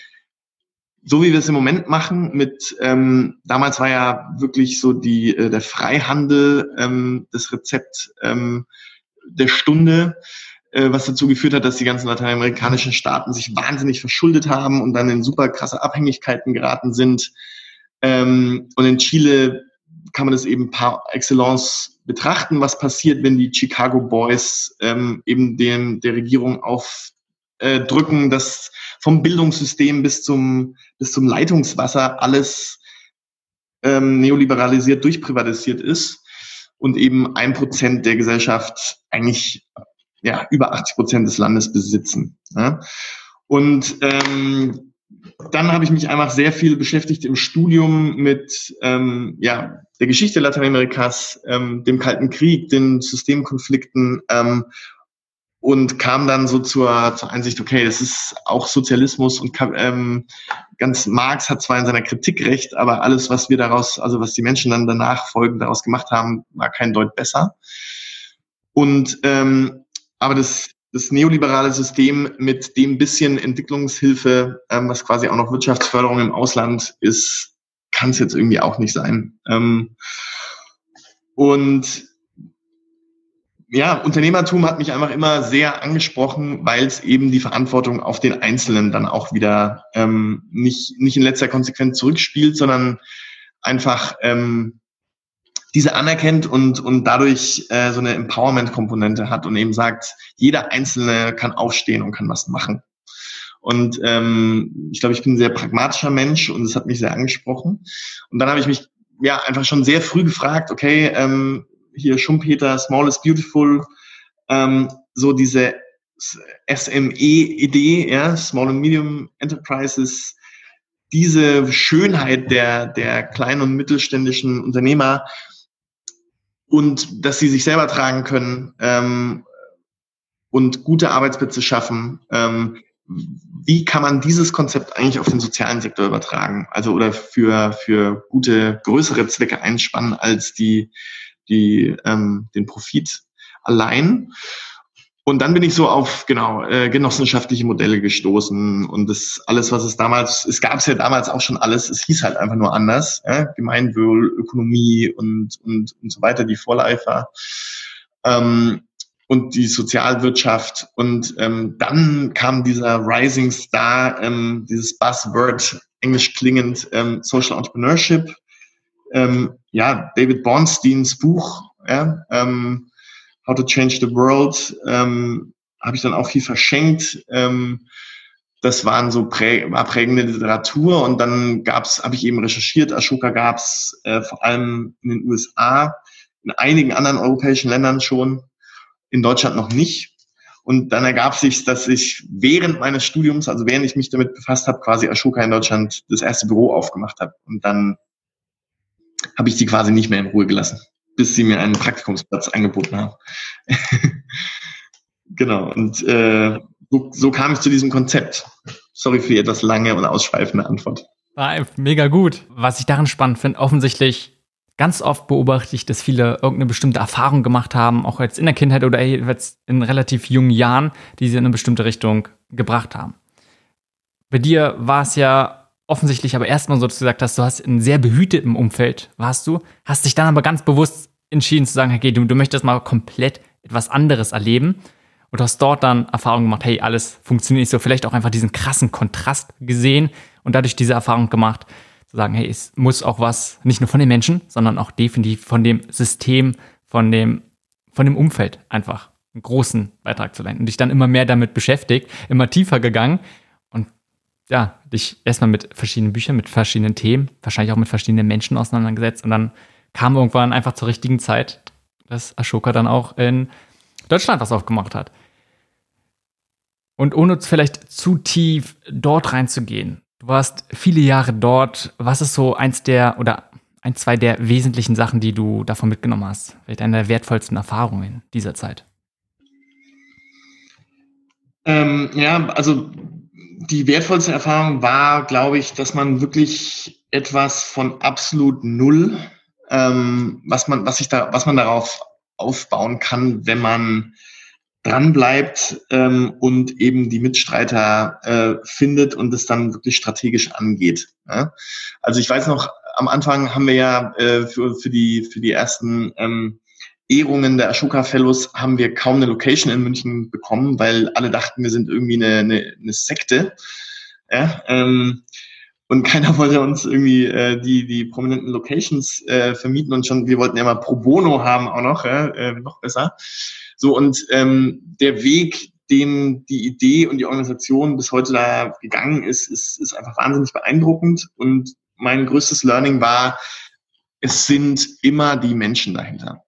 so wie wir es im Moment machen, mit ähm, damals war ja wirklich so die äh, der Freihandel ähm, das Rezept ähm, der Stunde, was dazu geführt hat, dass die ganzen lateinamerikanischen Staaten sich wahnsinnig verschuldet haben und dann in super krasse Abhängigkeiten geraten sind. Ähm, und in Chile kann man das eben par excellence betrachten, was passiert, wenn die Chicago Boys ähm, eben dem, der Regierung aufdrücken, äh, dass vom Bildungssystem bis zum, bis zum Leitungswasser alles ähm, neoliberalisiert durchprivatisiert ist und eben ein Prozent der Gesellschaft eigentlich ja, über 80 Prozent des Landes besitzen. Ja? Und ähm, dann habe ich mich einfach sehr viel beschäftigt im Studium mit ähm, ja, der Geschichte Lateinamerikas, ähm, dem Kalten Krieg, den Systemkonflikten ähm, und kam dann so zur, zur Einsicht, okay, das ist auch Sozialismus und ähm, ganz Marx hat zwar in seiner Kritik recht, aber alles, was wir daraus, also was die Menschen dann danach folgend daraus gemacht haben, war kein Deut besser. Und ähm, aber das das neoliberale System mit dem bisschen Entwicklungshilfe, ähm, was quasi auch noch Wirtschaftsförderung im Ausland ist, kann es jetzt irgendwie auch nicht sein. Ähm, und ja, Unternehmertum hat mich einfach immer sehr angesprochen, weil es eben die Verantwortung auf den Einzelnen dann auch wieder ähm, nicht, nicht in letzter Konsequenz zurückspielt, sondern einfach ähm, diese anerkennt und, und dadurch äh, so eine Empowerment-Komponente hat und eben sagt, jeder Einzelne kann aufstehen und kann was machen. Und ähm, ich glaube, ich bin ein sehr pragmatischer Mensch und es hat mich sehr angesprochen. Und dann habe ich mich ja einfach schon sehr früh gefragt, okay, ähm, hier Schumpeter, Small is Beautiful, ähm, so diese SME-Idee, ja, Small and Medium Enterprises, diese Schönheit der, der kleinen und mittelständischen Unternehmer, und dass sie sich selber tragen können ähm, und gute Arbeitsplätze schaffen. Ähm, wie kann man dieses Konzept eigentlich auf den sozialen Sektor übertragen? Also oder für, für gute, größere Zwecke einspannen als die, die, ähm, den Profit allein. Und dann bin ich so auf genau äh, genossenschaftliche Modelle gestoßen und das alles, was es damals, es gab es ja damals auch schon alles, es hieß halt einfach nur anders, äh, Gemeinwohl, Ökonomie und und und so weiter, die Vorläufer ähm, und die Sozialwirtschaft. Und ähm, dann kam dieser Rising Star, ähm, dieses Buzzword, englisch klingend ähm, Social Entrepreneurship, ähm, ja David Bornsteins Buch, ja, ähm, How to Change the World ähm, habe ich dann auch viel verschenkt. Ähm, das waren so prä war prägende Literatur und dann gab's, habe ich eben recherchiert, Ashoka gab's äh, vor allem in den USA, in einigen anderen europäischen Ländern schon, in Deutschland noch nicht. Und dann ergab sich, dass ich während meines Studiums, also während ich mich damit befasst habe, quasi Ashoka in Deutschland das erste Büro aufgemacht habe. Und dann habe ich die quasi nicht mehr in Ruhe gelassen bis sie mir einen Praktikumsplatz angeboten haben. genau, und äh, so, so kam ich zu diesem Konzept. Sorry für die etwas lange und ausschweifende Antwort. War mega gut. Was ich daran spannend finde, offensichtlich ganz oft beobachte ich, dass viele irgendeine bestimmte Erfahrung gemacht haben, auch jetzt in der Kindheit oder jetzt in relativ jungen Jahren, die sie in eine bestimmte Richtung gebracht haben. Bei dir war es ja offensichtlich aber erstmal so, dass du gesagt hast, du hast in sehr behütetem Umfeld warst du, hast dich dann aber ganz bewusst entschieden zu sagen, okay, du, du möchtest mal komplett etwas anderes erleben und hast dort dann Erfahrung gemacht, hey, alles funktioniert nicht so, vielleicht auch einfach diesen krassen Kontrast gesehen und dadurch diese Erfahrung gemacht, zu sagen, hey, es muss auch was, nicht nur von den Menschen, sondern auch definitiv von dem System, von dem, von dem Umfeld einfach einen großen Beitrag zu leisten. Und dich dann immer mehr damit beschäftigt, immer tiefer gegangen ja, dich erstmal mit verschiedenen Büchern, mit verschiedenen Themen, wahrscheinlich auch mit verschiedenen Menschen auseinandergesetzt. Und dann kam irgendwann einfach zur richtigen Zeit, dass Ashoka dann auch in Deutschland was aufgemacht hat. Und ohne vielleicht zu tief dort reinzugehen, du warst viele Jahre dort. Was ist so eins der oder ein, zwei der wesentlichen Sachen, die du davon mitgenommen hast? Vielleicht eine der wertvollsten Erfahrungen dieser Zeit? Ähm, ja, also die wertvollste Erfahrung war, glaube ich, dass man wirklich etwas von absolut null, ähm, was man, was sich da, was man darauf aufbauen kann, wenn man dran bleibt ähm, und eben die Mitstreiter äh, findet und es dann wirklich strategisch angeht. Ja? Also ich weiß noch, am Anfang haben wir ja äh, für, für die für die ersten ähm, Ehrungen der Ashoka Fellows haben wir kaum eine Location in München bekommen, weil alle dachten, wir sind irgendwie eine, eine, eine Sekte. Ja, ähm, und keiner wollte uns irgendwie äh, die, die prominenten Locations äh, vermieten und schon, wir wollten ja mal Pro Bono haben auch noch, äh, noch besser. So, und ähm, der Weg, den die Idee und die Organisation bis heute da gegangen ist, ist, ist einfach wahnsinnig beeindruckend. Und mein größtes Learning war, es sind immer die Menschen dahinter.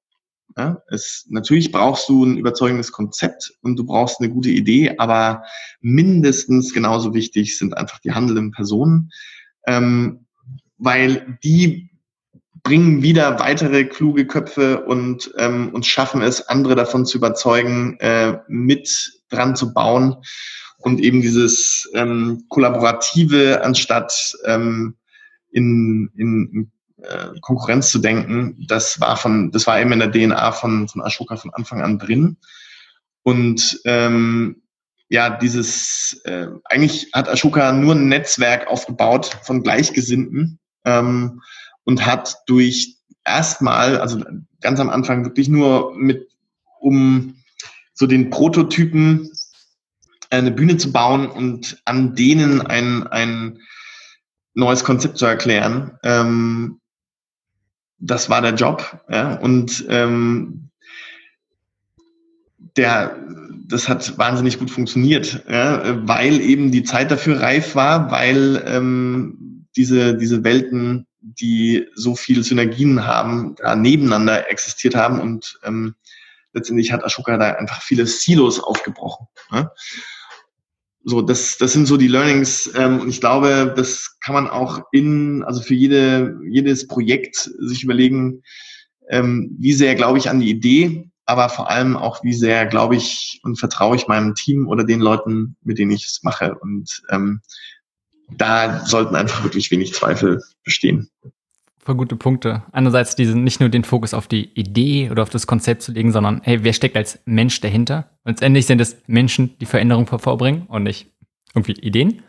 Ja, es, natürlich brauchst du ein überzeugendes Konzept und du brauchst eine gute Idee, aber mindestens genauso wichtig sind einfach die handelnden Personen, ähm, weil die bringen wieder weitere kluge Köpfe und, ähm, und schaffen es, andere davon zu überzeugen, äh, mit dran zu bauen und eben dieses ähm, Kollaborative anstatt ähm, in, in, äh, Konkurrenz zu denken, das war von, das war eben in der DNA von, von Ashoka von Anfang an drin. Und ähm, ja, dieses, äh, eigentlich hat Ashoka nur ein Netzwerk aufgebaut von Gleichgesinnten ähm, und hat durch erstmal, also ganz am Anfang wirklich nur mit, um so den Prototypen eine Bühne zu bauen und an denen ein, ein neues Konzept zu erklären, ähm, das war der Job. Ja? Und ähm, der, das hat wahnsinnig gut funktioniert, ja? weil eben die Zeit dafür reif war, weil ähm, diese, diese Welten, die so viele Synergien haben, da nebeneinander existiert haben und ähm, letztendlich hat Ashoka da einfach viele Silos aufgebrochen. Ja? So, das, das sind so die Learnings. Ähm, und ich glaube, das kann man auch in, also für jede, jedes Projekt sich überlegen, ähm, wie sehr glaube ich an die Idee, aber vor allem auch, wie sehr glaube ich und vertraue ich meinem Team oder den Leuten, mit denen ich es mache. Und ähm, da sollten einfach wirklich wenig Zweifel bestehen. Voll gute Punkte. Einerseits diesen, nicht nur den Fokus auf die Idee oder auf das Konzept zu legen, sondern hey, wer steckt als Mensch dahinter? Letztendlich sind es Menschen, die Veränderung vorbringen und nicht irgendwie Ideen.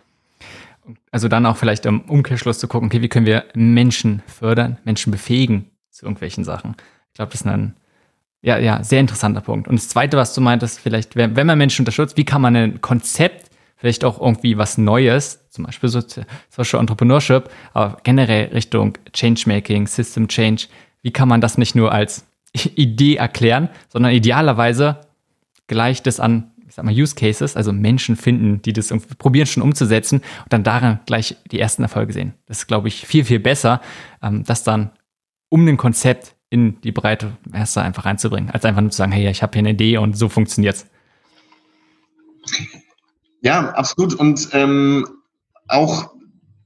Also dann auch vielleicht im Umkehrschluss zu gucken, okay, wie können wir Menschen fördern, Menschen befähigen zu irgendwelchen Sachen. Ich glaube, das ist ein ja, ja, sehr interessanter Punkt. Und das Zweite, was du meintest, vielleicht, wenn man Menschen unterstützt, wie kann man ein Konzept, vielleicht auch irgendwie was Neues, zum Beispiel so Social Entrepreneurship, aber generell Richtung Changemaking, System Change, wie kann man das nicht nur als Idee erklären, sondern idealerweise gleicht es an ich sag mal, Use Cases, also Menschen finden, die das probieren schon umzusetzen und dann daran gleich die ersten Erfolge sehen. Das ist, glaube ich, viel, viel besser, ähm, das dann um ein Konzept in die breite Masse einfach reinzubringen, als einfach nur zu sagen, hey, ich habe hier eine Idee und so funktioniert's. Ja, absolut. Und ähm, auch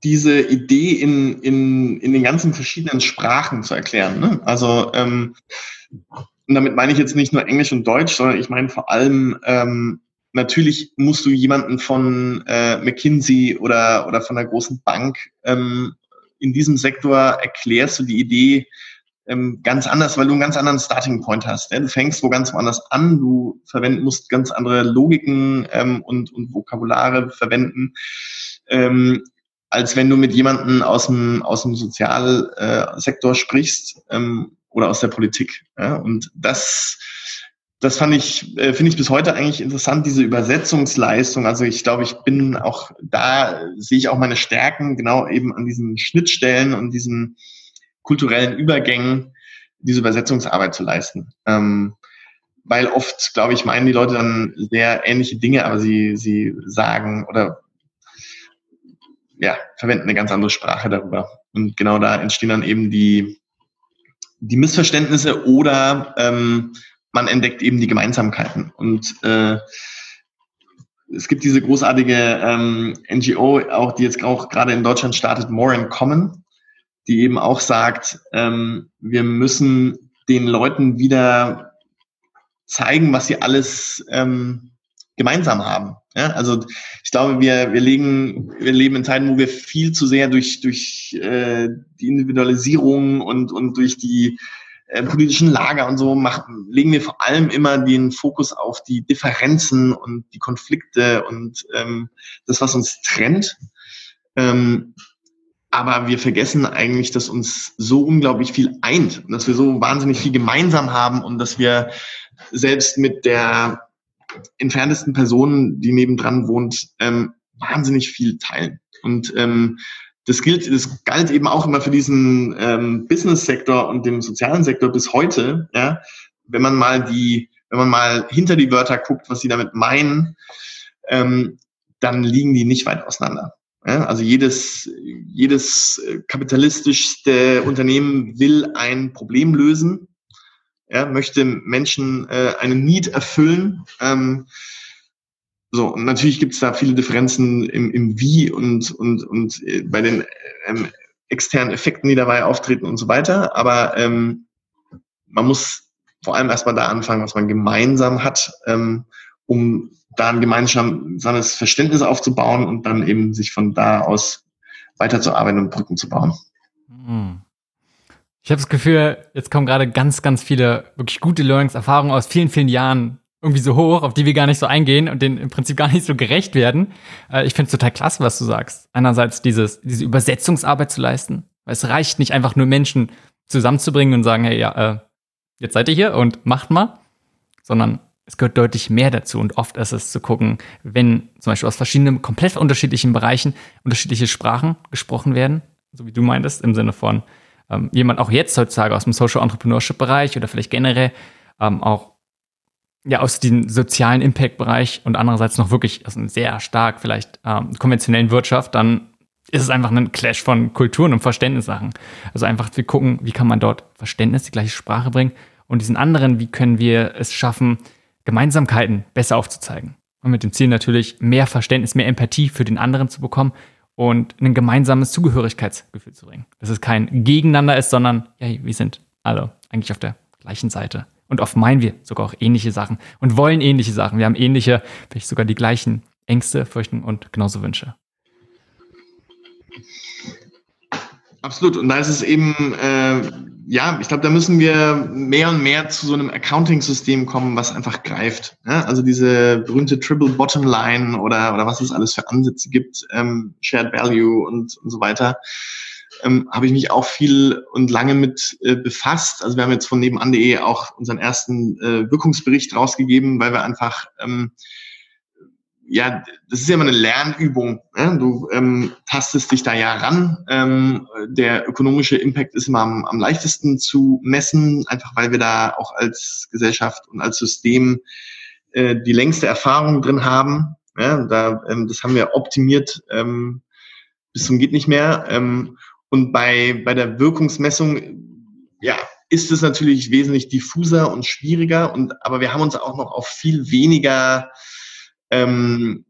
diese Idee in, in, in den ganzen verschiedenen Sprachen zu erklären. Ne? Also ähm, und damit meine ich jetzt nicht nur Englisch und Deutsch, sondern ich meine vor allem, ähm, natürlich musst du jemanden von äh, McKinsey oder, oder von einer großen Bank ähm, in diesem Sektor erklärst du die Idee ähm, ganz anders, weil du einen ganz anderen Starting Point hast. Ja? Du fängst wo ganz woanders an, du verwenden musst ganz andere Logiken ähm, und, und Vokabulare verwenden. Ähm, als wenn du mit jemandem aus dem, aus dem Sozialsektor sprichst, ähm, oder aus der Politik. Ja? Und das, das fand ich, äh, finde ich bis heute eigentlich interessant, diese Übersetzungsleistung. Also ich glaube, ich bin auch da, sehe ich auch meine Stärken genau eben an diesen Schnittstellen und diesen kulturellen Übergängen, diese Übersetzungsarbeit zu leisten. Ähm, weil oft, glaube ich, meinen die Leute dann sehr ähnliche Dinge, aber sie, sie sagen oder ja, verwenden eine ganz andere Sprache darüber. Und genau da entstehen dann eben die, die Missverständnisse oder ähm, man entdeckt eben die Gemeinsamkeiten. Und äh, es gibt diese großartige ähm, NGO, auch die jetzt auch gerade in Deutschland startet, More in Common, die eben auch sagt, ähm, wir müssen den Leuten wieder zeigen, was sie alles ähm, gemeinsam haben. Ja, also ich glaube, wir, wir, legen, wir leben in Zeiten, wo wir viel zu sehr durch, durch äh, die Individualisierung und, und durch die äh, politischen Lager und so machen, legen wir vor allem immer den Fokus auf die Differenzen und die Konflikte und ähm, das, was uns trennt. Ähm, aber wir vergessen eigentlich, dass uns so unglaublich viel eint und dass wir so wahnsinnig viel gemeinsam haben und dass wir selbst mit der entferntesten Person, die nebendran wohnt, ähm, wahnsinnig viel teilen. Und ähm, das gilt, das galt eben auch immer für diesen ähm, Business-Sektor und den sozialen Sektor bis heute. Ja, wenn man mal die, wenn man mal hinter die Wörter guckt, was sie damit meinen, ähm, dann liegen die nicht weit auseinander. Ja, also jedes, jedes kapitalistischste Unternehmen will ein Problem lösen ja, möchte Menschen äh, eine Need erfüllen. Ähm, so, und natürlich gibt es da viele Differenzen im, im Wie und, und, und äh, bei den ähm, externen Effekten, die dabei auftreten und so weiter. Aber ähm, man muss vor allem erstmal da anfangen, was man gemeinsam hat, ähm, um da ein gemeinsames Verständnis aufzubauen und dann eben sich von da aus weiterzuarbeiten und Brücken zu bauen. Mhm. Ich habe das Gefühl, jetzt kommen gerade ganz, ganz viele wirklich gute Learnings, Erfahrungen aus vielen, vielen Jahren irgendwie so hoch, auf die wir gar nicht so eingehen und denen im Prinzip gar nicht so gerecht werden. Äh, ich finde es total klasse, was du sagst. Einerseits dieses, diese Übersetzungsarbeit zu leisten. Weil es reicht nicht einfach nur Menschen zusammenzubringen und sagen, hey, ja, äh, jetzt seid ihr hier und macht mal, sondern es gehört deutlich mehr dazu. Und oft ist es zu gucken, wenn zum Beispiel aus verschiedenen, komplett unterschiedlichen Bereichen unterschiedliche Sprachen gesprochen werden, so wie du meintest, im Sinne von, ähm, jemand auch jetzt heutzutage aus dem Social Entrepreneurship Bereich oder vielleicht generell ähm, auch ja aus dem sozialen Impact Bereich und andererseits noch wirklich aus einem sehr stark vielleicht ähm, konventionellen Wirtschaft, dann ist es einfach ein Clash von Kulturen und Verständnissachen. Also einfach wir gucken, wie kann man dort Verständnis, die gleiche Sprache bringen und diesen anderen, wie können wir es schaffen, Gemeinsamkeiten besser aufzuzeigen. Und mit dem Ziel natürlich mehr Verständnis, mehr Empathie für den anderen zu bekommen und ein gemeinsames Zugehörigkeitsgefühl zu bringen. Dass es kein Gegeneinander ist, sondern ja, wir sind alle eigentlich auf der gleichen Seite. Und oft meinen wir sogar auch ähnliche Sachen und wollen ähnliche Sachen. Wir haben ähnliche, vielleicht sogar die gleichen Ängste, Fürchten und genauso Wünsche. Absolut. Und da ist es eben, äh, ja, ich glaube, da müssen wir mehr und mehr zu so einem Accounting-System kommen, was einfach greift. Ja? Also diese berühmte Triple Bottom Line oder, oder was es alles für Ansätze gibt, ähm, Shared Value und, und so weiter, ähm, habe ich mich auch viel und lange mit äh, befasst. Also wir haben jetzt von nebenan.de auch unseren ersten äh, Wirkungsbericht rausgegeben, weil wir einfach ähm, ja, das ist ja immer eine Lernübung. Ne? Du ähm, tastest dich da ja ran. Ähm, der ökonomische Impact ist immer am, am leichtesten zu messen, einfach weil wir da auch als Gesellschaft und als System äh, die längste Erfahrung drin haben. Ja, da, ähm, das haben wir optimiert ähm, bis zum geht nicht mehr. Ähm, und bei, bei der Wirkungsmessung, ja, ist es natürlich wesentlich diffuser und schwieriger. Und, aber wir haben uns auch noch auf viel weniger ähm,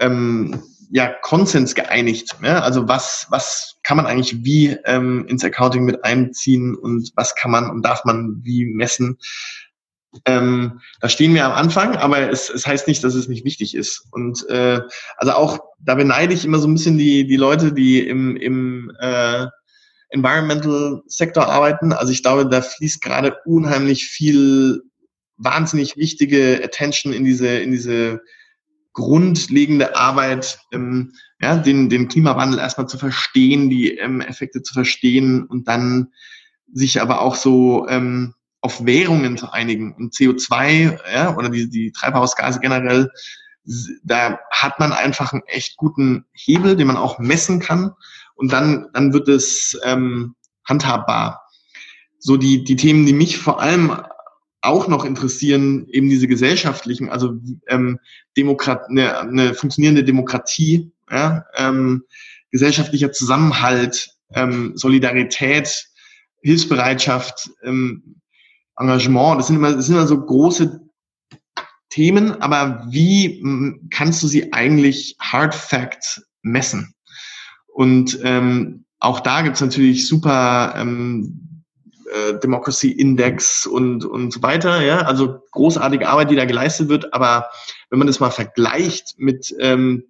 ähm, ja, Konsens geeinigt. Ja? Also was, was kann man eigentlich wie ähm, ins Accounting mit einziehen und was kann man und darf man wie messen? Ähm, da stehen wir am Anfang, aber es, es heißt nicht, dass es nicht wichtig ist. Und äh, also auch da beneide ich immer so ein bisschen die, die Leute, die im, im äh, Environmental Sektor arbeiten. Also ich glaube, da fließt gerade unheimlich viel wahnsinnig wichtige Attention in diese, in diese grundlegende Arbeit, ähm, ja, den, den Klimawandel erstmal zu verstehen, die ähm, Effekte zu verstehen und dann sich aber auch so ähm, auf Währungen zu einigen. Und CO2 ja, oder die, die Treibhausgase generell, da hat man einfach einen echt guten Hebel, den man auch messen kann. Und dann, dann wird es ähm, handhabbar. So die, die Themen, die mich vor allem auch noch interessieren, eben diese gesellschaftlichen, also ähm, Demokrat, eine, eine funktionierende Demokratie, ja, ähm, gesellschaftlicher Zusammenhalt, ähm, Solidarität, Hilfsbereitschaft, ähm, Engagement. Das sind immer, das sind immer so große Themen, aber wie kannst du sie eigentlich Hard Fact messen? Und ähm, auch da gibt's natürlich super ähm, äh, Democracy Index und, und so weiter. Ja? Also großartige Arbeit, die da geleistet wird. Aber wenn man das mal vergleicht mit ähm,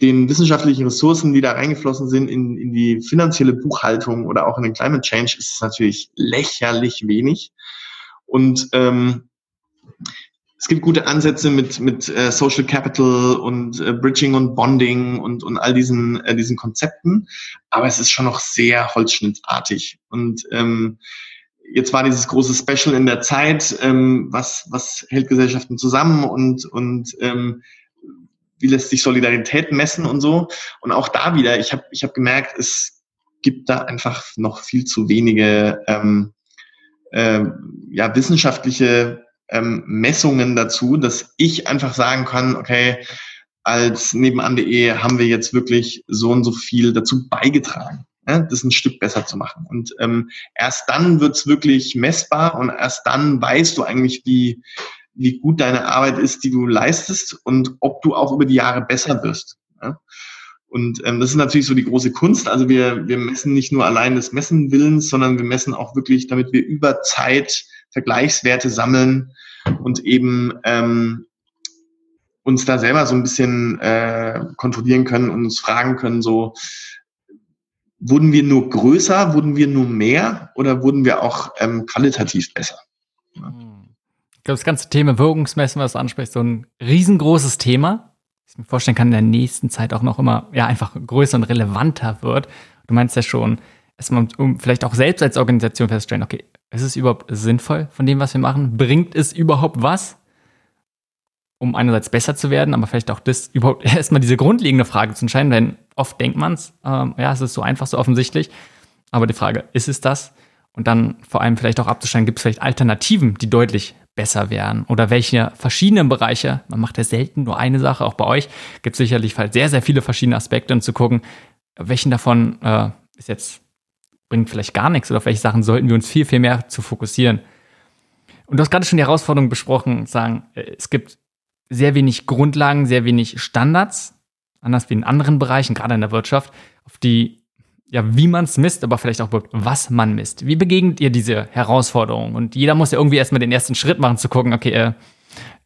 den wissenschaftlichen Ressourcen, die da reingeflossen sind in, in die finanzielle Buchhaltung oder auch in den Climate Change, ist es natürlich lächerlich wenig. Und ähm, es gibt gute Ansätze mit, mit äh, Social Capital und äh, Bridging und Bonding und, und all diesen, äh, diesen Konzepten, aber es ist schon noch sehr holzschnittartig. Und ähm, jetzt war dieses große Special in der Zeit, ähm, was, was hält Gesellschaften zusammen und, und ähm, wie lässt sich Solidarität messen und so. Und auch da wieder, ich habe ich hab gemerkt, es gibt da einfach noch viel zu wenige ähm, äh, ja, wissenschaftliche ähm, Messungen dazu, dass ich einfach sagen kann, okay, als nebenan.de haben wir jetzt wirklich so und so viel dazu beigetragen, ja, das ein Stück besser zu machen. Und ähm, erst dann wird's wirklich messbar und erst dann weißt du eigentlich, wie, wie gut deine Arbeit ist, die du leistest und ob du auch über die Jahre besser wirst. Ja. Und ähm, das ist natürlich so die große Kunst. Also wir, wir messen nicht nur allein des Messen Willens, sondern wir messen auch wirklich, damit wir über Zeit Vergleichswerte sammeln und eben ähm, uns da selber so ein bisschen äh, kontrollieren können und uns fragen können, so, wurden wir nur größer, wurden wir nur mehr oder wurden wir auch ähm, qualitativ besser? Ich glaube, das ganze Thema Wirkungsmessen, was du ansprichst, so ein riesengroßes Thema, das ich mir vorstellen kann, in der nächsten Zeit auch noch immer ja einfach größer und relevanter wird. Du meinst ja schon, erstmal um vielleicht auch selbst als Organisation festzustellen, okay, ist es überhaupt sinnvoll von dem, was wir machen? Bringt es überhaupt was? Um einerseits besser zu werden, aber vielleicht auch das überhaupt erstmal diese grundlegende Frage zu entscheiden, denn oft denkt man es, ähm, ja, es ist so einfach, so offensichtlich. Aber die Frage, ist es das? Und dann vor allem vielleicht auch abzustellen, gibt es vielleicht Alternativen, die deutlich besser wären? Oder welche verschiedenen Bereiche, man macht ja selten nur eine Sache, auch bei euch gibt es sicherlich sehr, sehr viele verschiedene Aspekte und zu gucken, welchen davon äh, ist jetzt bringt vielleicht gar nichts oder auf welche Sachen sollten wir uns viel, viel mehr zu fokussieren. Und du hast gerade schon die Herausforderung besprochen, sagen, äh, es gibt sehr wenig Grundlagen, sehr wenig Standards, anders wie in anderen Bereichen, gerade in der Wirtschaft, auf die, ja, wie man es misst, aber vielleicht auch was man misst. Wie begegnet ihr diese Herausforderung? Und jeder muss ja irgendwie erstmal den ersten Schritt machen, zu gucken, okay, äh,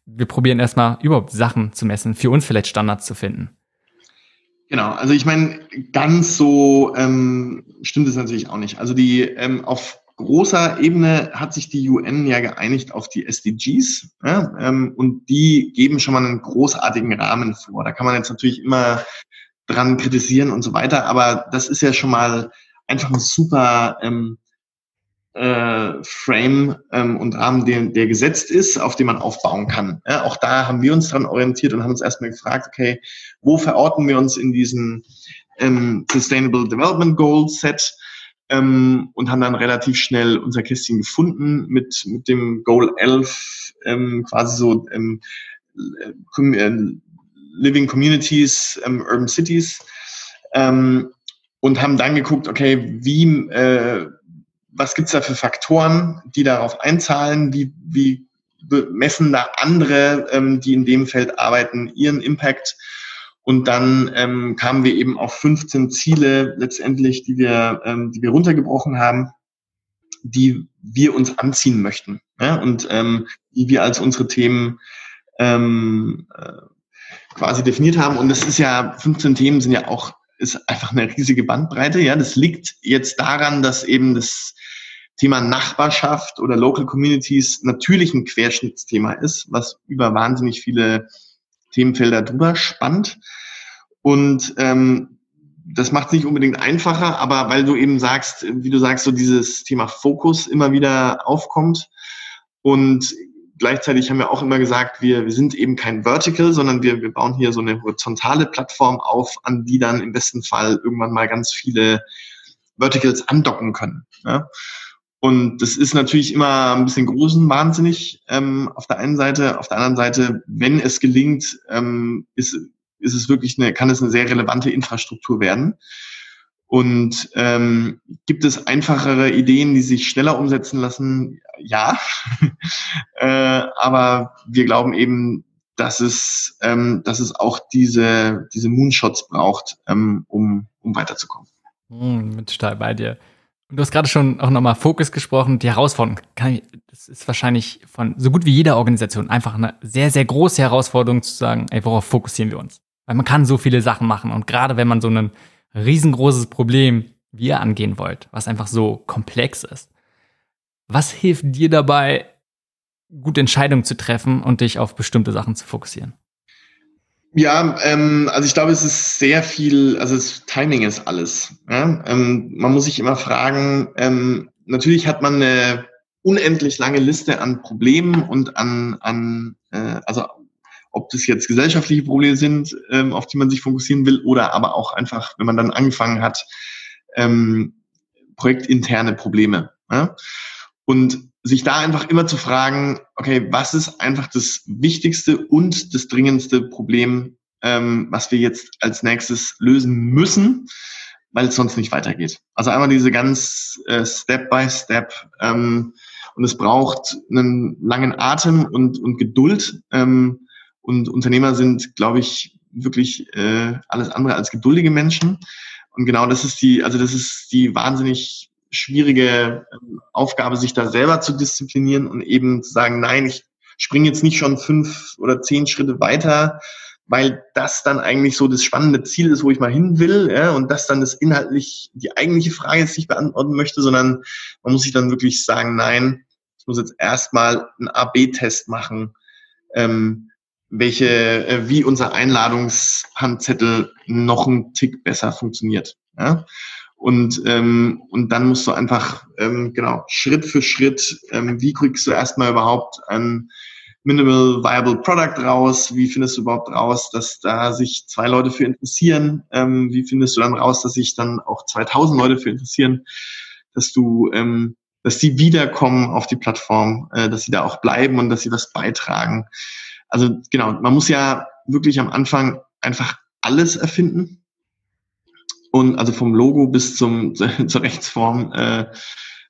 wir probieren erstmal überhaupt Sachen zu messen, für uns vielleicht Standards zu finden. Genau, also ich meine, ganz so ähm, stimmt es natürlich auch nicht. Also die ähm, auf großer Ebene hat sich die UN ja geeinigt auf die SDGs ja, ähm, und die geben schon mal einen großartigen Rahmen vor. Da kann man jetzt natürlich immer dran kritisieren und so weiter, aber das ist ja schon mal einfach ein super ähm, äh, Frame ähm, und Rahmen, der, der gesetzt ist, auf dem man aufbauen kann. Ja, auch da haben wir uns dran orientiert und haben uns erstmal gefragt, okay, wo verorten wir uns in diesem ähm, Sustainable Development Goal Set? ähm, und haben dann relativ schnell unser Kästchen gefunden mit, mit dem Goal 11, ähm, quasi so ähm, äh, Living Communities, ähm, Urban Cities ähm, und haben dann geguckt, okay, wie, äh, was gibt's da für Faktoren, die darauf einzahlen, wie, wie messen da andere, ähm, die in dem Feld arbeiten, ihren Impact und dann ähm, kamen wir eben auf 15 Ziele letztendlich, die wir, ähm, die wir runtergebrochen haben, die wir uns anziehen möchten ja? und ähm, die wir als unsere Themen ähm, äh, quasi definiert haben. Und das ist ja, 15 Themen sind ja auch, ist einfach eine riesige Bandbreite. Ja, das liegt jetzt daran, dass eben das Thema Nachbarschaft oder Local Communities natürlich ein Querschnittsthema ist, was über wahnsinnig viele Themenfelder drüber spannt. Und ähm, das macht es nicht unbedingt einfacher, aber weil du eben sagst, wie du sagst, so dieses Thema Fokus immer wieder aufkommt. Und gleichzeitig haben wir auch immer gesagt, wir, wir sind eben kein Vertical, sondern wir, wir bauen hier so eine horizontale Plattform auf, an die dann im besten Fall irgendwann mal ganz viele Verticals andocken können. Ja? Und das ist natürlich immer ein bisschen wahnsinnig ähm, auf der einen Seite. Auf der anderen Seite, wenn es gelingt, ähm, ist, ist es wirklich eine, kann es eine sehr relevante Infrastruktur werden. Und ähm, gibt es einfachere Ideen, die sich schneller umsetzen lassen? Ja. äh, aber wir glauben eben, dass es, ähm, dass es auch diese, diese Moonshots braucht, ähm, um, um weiterzukommen. Hm, mit total bei dir. Du hast gerade schon auch nochmal Fokus gesprochen. Die Herausforderung, kann ich, das ist wahrscheinlich von so gut wie jeder Organisation einfach eine sehr, sehr große Herausforderung zu sagen, ey, worauf fokussieren wir uns? Weil man kann so viele Sachen machen. Und gerade wenn man so ein riesengroßes Problem wie ihr angehen wollt, was einfach so komplex ist, was hilft dir dabei, gute Entscheidungen zu treffen und dich auf bestimmte Sachen zu fokussieren? Ja, ähm, also ich glaube, es ist sehr viel, also das Timing ist alles. Ja? Ähm, man muss sich immer fragen, ähm, natürlich hat man eine unendlich lange Liste an Problemen und an, an äh, also ob das jetzt gesellschaftliche Probleme sind, ähm, auf die man sich fokussieren will, oder aber auch einfach, wenn man dann angefangen hat, ähm, projektinterne Probleme. Ja? Und sich da einfach immer zu fragen, okay, was ist einfach das wichtigste und das dringendste Problem, ähm, was wir jetzt als nächstes lösen müssen, weil es sonst nicht weitergeht. Also einmal diese ganz äh, Step by Step ähm, und es braucht einen langen Atem und, und Geduld. Ähm, und Unternehmer sind, glaube ich, wirklich äh, alles andere als geduldige Menschen. Und genau das ist die, also das ist die wahnsinnig schwierige ähm, Aufgabe, sich da selber zu disziplinieren und eben zu sagen, nein, ich springe jetzt nicht schon fünf oder zehn Schritte weiter, weil das dann eigentlich so das spannende Ziel ist, wo ich mal hin will, ja, und das dann das inhaltlich die eigentliche Frage die ich beantworten möchte, sondern man muss sich dann wirklich sagen, nein, ich muss jetzt erstmal einen A-B-Test machen, ähm, welche, äh, wie unser Einladungshandzettel noch ein Tick besser funktioniert. Ja? Und, ähm, und dann musst du einfach, ähm, genau, Schritt für Schritt, ähm, wie kriegst du erstmal überhaupt ein Minimal Viable Product raus? Wie findest du überhaupt raus, dass da sich zwei Leute für interessieren? Ähm, wie findest du dann raus, dass sich dann auch 2000 Leute für interessieren? Dass du, ähm, dass die wiederkommen auf die Plattform, äh, dass sie da auch bleiben und dass sie was beitragen. Also genau, man muss ja wirklich am Anfang einfach alles erfinden. Und also vom Logo bis zum zur Rechtsform äh,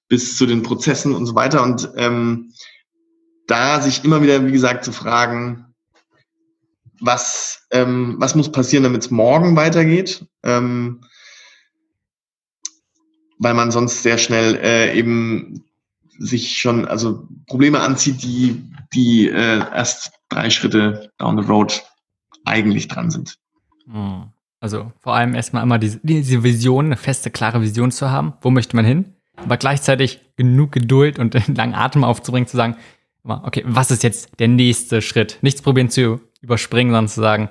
bis zu den Prozessen und so weiter. Und ähm, da sich immer wieder wie gesagt zu fragen was ähm, was muss passieren damit es morgen weitergeht ähm, weil man sonst sehr schnell äh, eben sich schon also Probleme anzieht die die äh, erst drei Schritte down the road eigentlich dran sind. Hm. Also vor allem erstmal immer diese, diese Vision, eine feste, klare Vision zu haben. Wo möchte man hin? Aber gleichzeitig genug Geduld und einen langen Atem aufzubringen, zu sagen, okay, was ist jetzt der nächste Schritt? Nichts probieren zu überspringen, sondern zu sagen,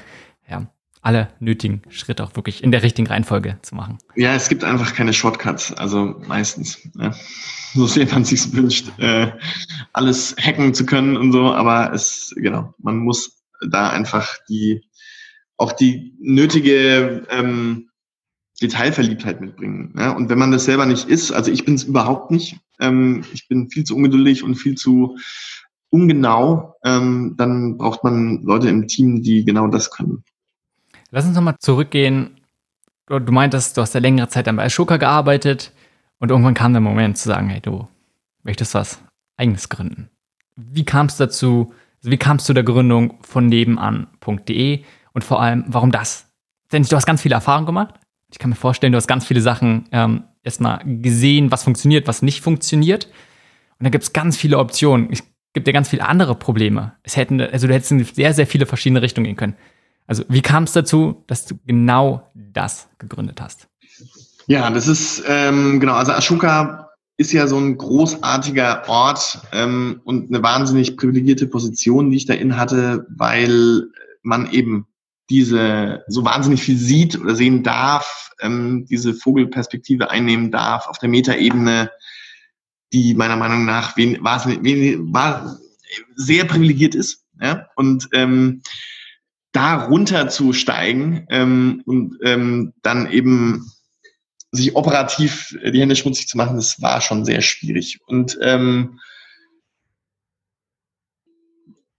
alle nötigen Schritte auch wirklich in der richtigen Reihenfolge zu machen. Ja, es gibt einfach keine Shortcuts, also meistens. Ja. So sehr man sich wünscht, äh, alles hacken zu können und so, aber es, genau, man muss da einfach die, auch die nötige ähm, Detailverliebtheit mitbringen. Ja? Und wenn man das selber nicht ist, also ich bin es überhaupt nicht, ähm, ich bin viel zu ungeduldig und viel zu ungenau, ähm, dann braucht man Leute im Team, die genau das können. Lass uns nochmal zurückgehen. Du meintest, du hast ja längere Zeit bei Ashoka gearbeitet und irgendwann kam der Moment zu sagen, hey, du möchtest was eigenes gründen. Wie kam es dazu? Also wie kamst du der Gründung von nebenan.de und vor allem, warum das? Denn du hast ganz viele Erfahrungen gemacht. Ich kann mir vorstellen, du hast ganz viele Sachen ähm, erstmal gesehen, was funktioniert, was nicht funktioniert. Und da gibt es ganz viele Optionen. Es gibt ja ganz viele andere Probleme. Es hätten, also du hättest in sehr, sehr viele verschiedene Richtungen gehen können. Also wie kam es dazu, dass du genau das gegründet hast? Ja, das ist ähm, genau, also Ashoka ist ja so ein großartiger Ort ähm, und eine wahnsinnig privilegierte Position, die ich da in hatte, weil man eben diese so wahnsinnig viel sieht oder sehen darf, ähm, diese Vogelperspektive einnehmen darf auf der Metaebene, die meiner Meinung nach wen, war, wen, war sehr privilegiert ist. Ja? Und ähm, da runterzusteigen ähm, und ähm, dann eben sich operativ die Hände schmutzig zu machen, das war schon sehr schwierig. Und ähm,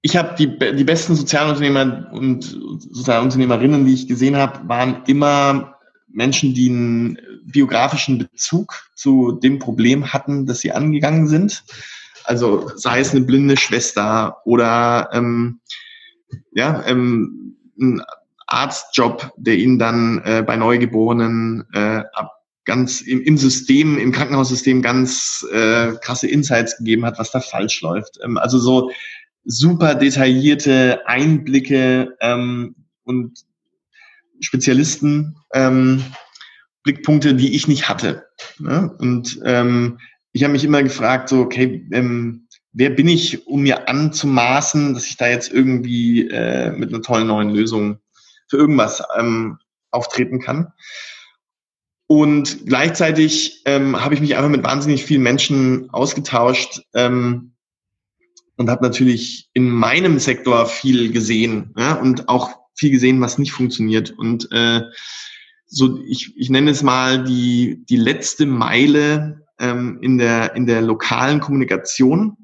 ich habe die, die besten Sozialunternehmer und Sozialunternehmerinnen, die ich gesehen habe, waren immer Menschen, die einen biografischen Bezug zu dem Problem hatten, das sie angegangen sind. Also sei es eine blinde Schwester oder ähm, ja, ähm, ein Arztjob, der ihnen dann äh, bei Neugeborenen äh, ab ganz im, im System, im Krankenhaussystem ganz äh, krasse Insights gegeben hat, was da falsch läuft. Ähm, also so super detaillierte Einblicke ähm, und Spezialisten ähm, Blickpunkte, die ich nicht hatte. Ne? Und ähm, ich habe mich immer gefragt, so, okay, ähm, wer bin ich, um mir anzumaßen, dass ich da jetzt irgendwie äh, mit einer tollen neuen Lösung für irgendwas ähm, auftreten kann. Und gleichzeitig ähm, habe ich mich einfach mit wahnsinnig vielen Menschen ausgetauscht ähm, und habe natürlich in meinem Sektor viel gesehen ja, und auch viel gesehen, was nicht funktioniert. Und äh, so, ich, ich nenne es mal die, die letzte Meile ähm, in, der, in der lokalen Kommunikation.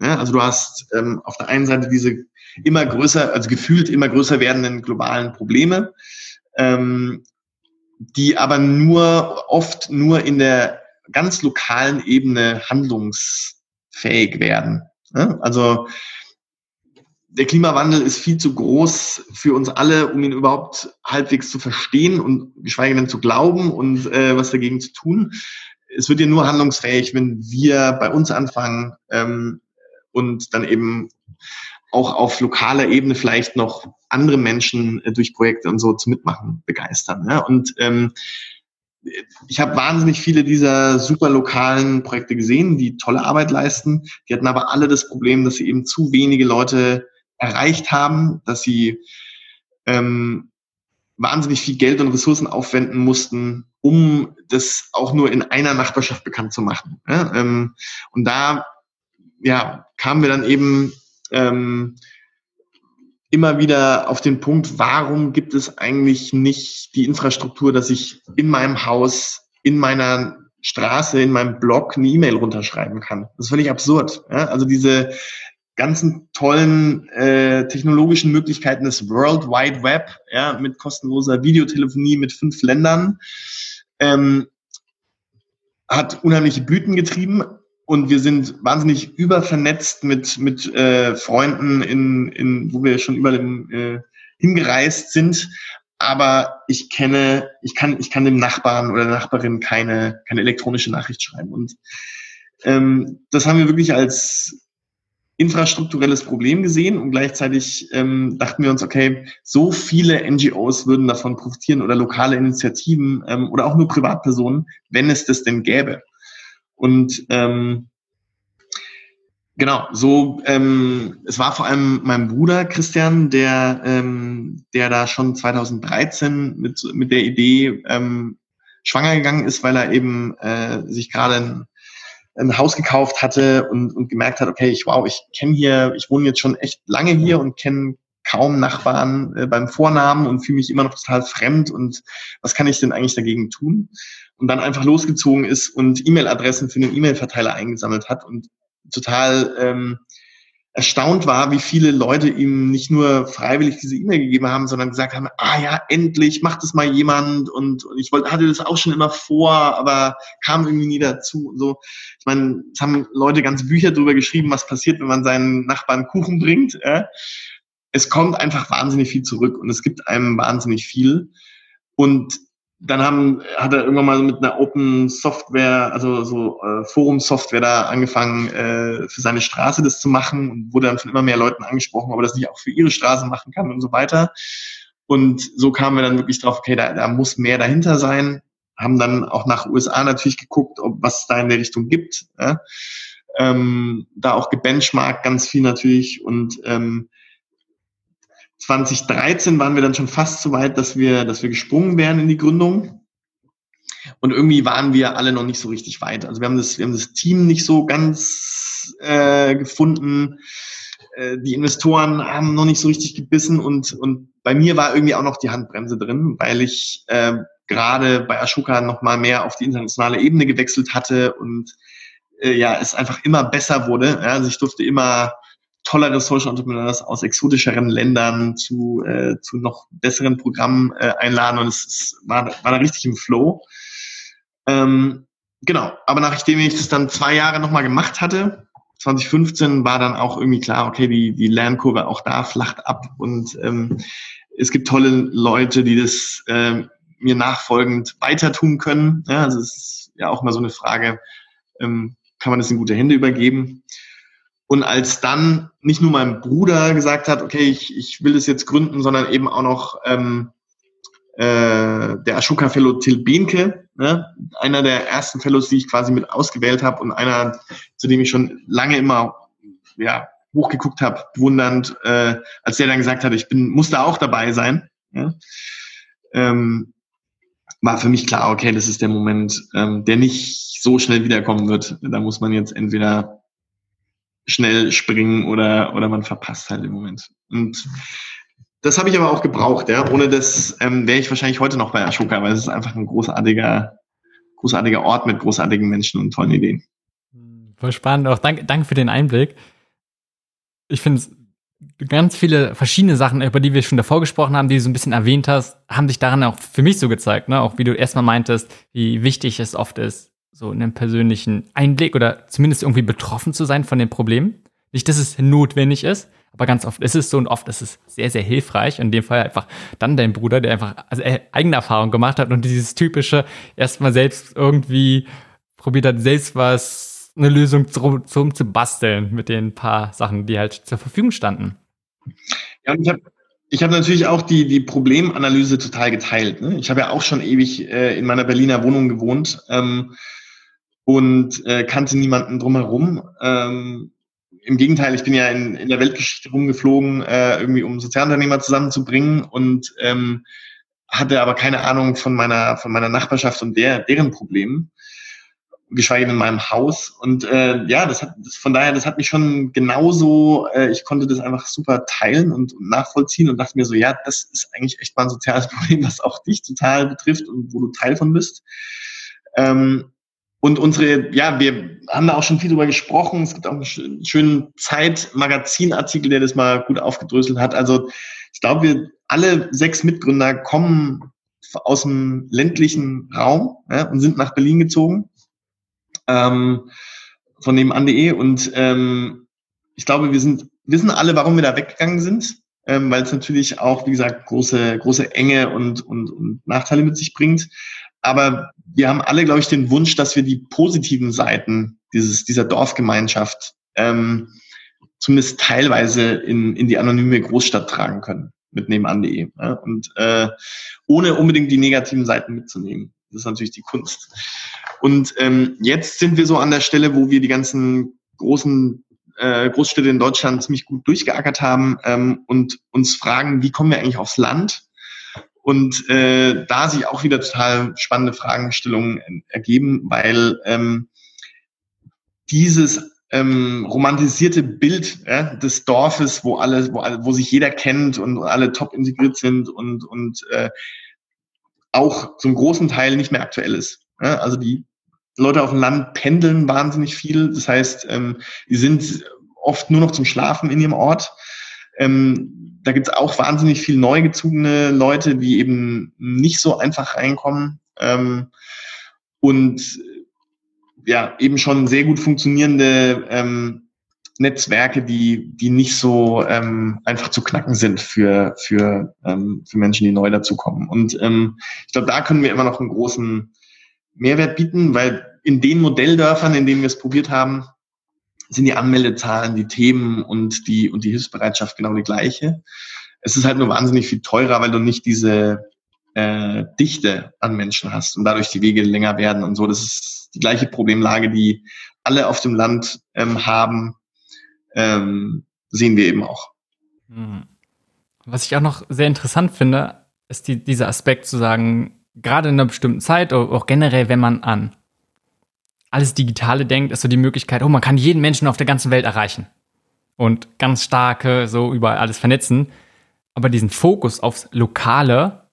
Ja, also du hast ähm, auf der einen Seite diese immer größer, also gefühlt immer größer werdenden globalen Probleme, ähm, die aber nur oft nur in der ganz lokalen Ebene handlungsfähig werden. Ja, also der Klimawandel ist viel zu groß für uns alle, um ihn überhaupt halbwegs zu verstehen und geschweige denn zu glauben und äh, was dagegen zu tun. Es wird ja nur handlungsfähig, wenn wir bei uns anfangen, ähm, und dann eben auch auf lokaler Ebene vielleicht noch andere Menschen äh, durch Projekte und so zu mitmachen begeistern. Ja? Und ähm, ich habe wahnsinnig viele dieser super lokalen Projekte gesehen, die tolle Arbeit leisten. Die hatten aber alle das Problem, dass sie eben zu wenige Leute erreicht haben, dass sie ähm, wahnsinnig viel Geld und Ressourcen aufwenden mussten, um das auch nur in einer Nachbarschaft bekannt zu machen. Ja? Ähm, und da ja, kamen wir dann eben ähm, immer wieder auf den Punkt, warum gibt es eigentlich nicht die Infrastruktur, dass ich in meinem Haus, in meiner Straße, in meinem Blog eine E-Mail runterschreiben kann. Das ist völlig absurd. Ja? Also diese ganzen tollen äh, technologischen Möglichkeiten des World Wide Web, ja, mit kostenloser Videotelefonie mit fünf Ländern, ähm, hat unheimliche Blüten getrieben, und wir sind wahnsinnig übervernetzt mit, mit äh, Freunden, in, in, wo wir schon überall äh, hingereist sind. Aber ich kenne, ich kann, ich kann dem Nachbarn oder der Nachbarin keine, keine elektronische Nachricht schreiben. Und ähm, das haben wir wirklich als infrastrukturelles Problem gesehen und gleichzeitig ähm, dachten wir uns, okay, so viele NGOs würden davon profitieren oder lokale Initiativen ähm, oder auch nur Privatpersonen, wenn es das denn gäbe. Und ähm, genau, so ähm, es war vor allem mein Bruder Christian, der ähm, der da schon 2013 mit mit der Idee ähm, schwanger gegangen ist, weil er eben äh, sich gerade ein, ein Haus gekauft hatte und, und gemerkt hat, okay, ich wow, ich kenne hier, ich wohne jetzt schon echt lange hier und kenne kaum Nachbarn äh, beim Vornamen und fühle mich immer noch total fremd und was kann ich denn eigentlich dagegen tun? Und dann einfach losgezogen ist und E-Mail-Adressen für den E-Mail-Verteiler eingesammelt hat und total ähm, erstaunt war, wie viele Leute ihm nicht nur freiwillig diese E-Mail gegeben haben, sondern gesagt haben, ah ja, endlich macht es mal jemand und, und ich wollte, hatte das auch schon immer vor, aber kam irgendwie nie dazu und so. Ich meine, es haben Leute ganze Bücher darüber geschrieben, was passiert, wenn man seinen Nachbarn Kuchen bringt. Äh? Es kommt einfach wahnsinnig viel zurück und es gibt einem wahnsinnig viel. Und dann haben, hat er irgendwann mal mit einer Open Software, also so äh, Forum-Software da angefangen, äh, für seine Straße das zu machen und wurde dann von immer mehr Leuten angesprochen, ob er das nicht auch für ihre Straße machen kann und so weiter. Und so kamen wir dann wirklich drauf, okay, da, da muss mehr dahinter sein. Haben dann auch nach USA natürlich geguckt, ob was da in der Richtung gibt. Ja? Ähm, da auch gebenchmarkt ganz viel natürlich und ähm, 2013 waren wir dann schon fast so weit, dass wir, dass wir gesprungen wären in die Gründung. Und irgendwie waren wir alle noch nicht so richtig weit. Also wir haben das, wir haben das Team nicht so ganz äh, gefunden. Äh, die Investoren haben noch nicht so richtig gebissen und, und bei mir war irgendwie auch noch die Handbremse drin, weil ich äh, gerade bei Ashoka noch mal mehr auf die internationale Ebene gewechselt hatte und äh, ja, es einfach immer besser wurde. Ja, also ich durfte immer tollere Social Entrepreneurs aus exotischeren Ländern zu, äh, zu noch besseren Programmen äh, einladen und es, es war, war da richtig im Flow. Ähm, genau, aber nachdem ich das dann zwei Jahre nochmal gemacht hatte, 2015 war dann auch irgendwie klar, okay, die, die Lernkurve auch da flacht ab und ähm, es gibt tolle Leute, die das äh, mir nachfolgend weiter tun können. Ja, also es ist ja auch mal so eine Frage, ähm, kann man das in gute Hände übergeben? Und als dann nicht nur mein Bruder gesagt hat, okay, ich, ich will das jetzt gründen, sondern eben auch noch ähm, äh, der Ashoka Fellow Till Behnke, ne? einer der ersten Fellows, die ich quasi mit ausgewählt habe und einer, zu dem ich schon lange immer ja, hochgeguckt habe, bewundernd, äh, als der dann gesagt hat, ich bin, muss da auch dabei sein. Ja? Ähm, war für mich klar, okay, das ist der Moment, ähm, der nicht so schnell wiederkommen wird. Da muss man jetzt entweder schnell springen oder, oder man verpasst halt im Moment. Und das habe ich aber auch gebraucht, ja. Ohne das ähm, wäre ich wahrscheinlich heute noch bei Ashoka, weil es ist einfach ein großartiger, großartiger Ort mit großartigen Menschen und tollen Ideen. Voll spannend. Auch danke, danke für den Einblick. Ich finde ganz viele verschiedene Sachen, über die wir schon davor gesprochen haben, die du so ein bisschen erwähnt hast, haben sich daran auch für mich so gezeigt, ne? Auch wie du erstmal meintest, wie wichtig es oft ist, so einen persönlichen Einblick oder zumindest irgendwie betroffen zu sein von dem Problem. Nicht, dass es notwendig ist, aber ganz oft ist es so und oft ist es sehr, sehr hilfreich. In dem Fall einfach dann dein Bruder, der einfach also eigene Erfahrung gemacht hat und dieses typische erstmal selbst irgendwie probiert hat, selbst was, eine Lösung zum, zum zu basteln mit den paar Sachen, die halt zur Verfügung standen. Ja, und ich habe ich habe natürlich auch die, die Problemanalyse total geteilt. Ne? Ich habe ja auch schon ewig äh, in meiner Berliner Wohnung gewohnt. Ähm, und äh, kannte niemanden drumherum. Ähm, Im Gegenteil, ich bin ja in, in der Weltgeschichte rumgeflogen, äh, irgendwie um Sozialunternehmer zusammenzubringen und ähm, hatte aber keine Ahnung von meiner von meiner Nachbarschaft und der deren Problemen, geschweige denn in meinem Haus. Und äh, ja, das hat das, von daher, das hat mich schon genauso. Äh, ich konnte das einfach super teilen und, und nachvollziehen und dachte mir so, ja, das ist eigentlich echt mal ein soziales Problem, was auch dich total betrifft und wo du Teil von bist. Ähm, und unsere, ja, wir haben da auch schon viel drüber gesprochen. Es gibt auch einen schönen Zeit-Magazin-Artikel, der das mal gut aufgedröselt hat. Also ich glaube, wir alle sechs Mitgründer kommen aus dem ländlichen Raum ja, und sind nach Berlin gezogen. Ähm, von nebenan.de. Und ähm, ich glaube, wir sind, wissen alle, warum wir da weggegangen sind. Ähm, weil es natürlich auch, wie gesagt, große, große Enge und, und, und Nachteile mit sich bringt. Aber wir haben alle, glaube ich, den Wunsch, dass wir die positiven Seiten dieses, dieser Dorfgemeinschaft ähm, zumindest teilweise in, in die anonyme Großstadt tragen können mit nebenan.de. Ja? Und äh, ohne unbedingt die negativen Seiten mitzunehmen. Das ist natürlich die Kunst. Und ähm, jetzt sind wir so an der Stelle, wo wir die ganzen großen äh, Großstädte in Deutschland ziemlich gut durchgeackert haben ähm, und uns fragen, wie kommen wir eigentlich aufs Land? Und äh, da sich auch wieder total spannende Fragestellungen ergeben, weil ähm, dieses ähm, romantisierte Bild ja, des Dorfes, wo alle, wo alle, wo sich jeder kennt und alle top integriert sind und und äh, auch zum großen Teil nicht mehr aktuell ist. Ja, also die Leute auf dem Land pendeln wahnsinnig viel. Das heißt, ähm, die sind oft nur noch zum Schlafen in ihrem Ort. Ähm, da gibt es auch wahnsinnig viel neu gezogene Leute, die eben nicht so einfach reinkommen. Ähm, und ja, eben schon sehr gut funktionierende ähm, Netzwerke, die, die nicht so ähm, einfach zu knacken sind für, für, ähm, für Menschen, die neu dazukommen. Und ähm, ich glaube, da können wir immer noch einen großen Mehrwert bieten, weil in den Modelldörfern, in denen wir es probiert haben, sind die Anmeldezahlen, die Themen und die, und die Hilfsbereitschaft genau die gleiche. Es ist halt nur wahnsinnig viel teurer, weil du nicht diese äh, Dichte an Menschen hast und dadurch die Wege länger werden und so. Das ist die gleiche Problemlage, die alle auf dem Land ähm, haben, ähm, sehen wir eben auch. Hm. Was ich auch noch sehr interessant finde, ist die, dieser Aspekt zu sagen, gerade in einer bestimmten Zeit, auch generell, wenn man an alles Digitale denkt, ist so die Möglichkeit, oh, man kann jeden Menschen auf der ganzen Welt erreichen und ganz starke, so überall alles vernetzen. Aber diesen Fokus aufs Lokale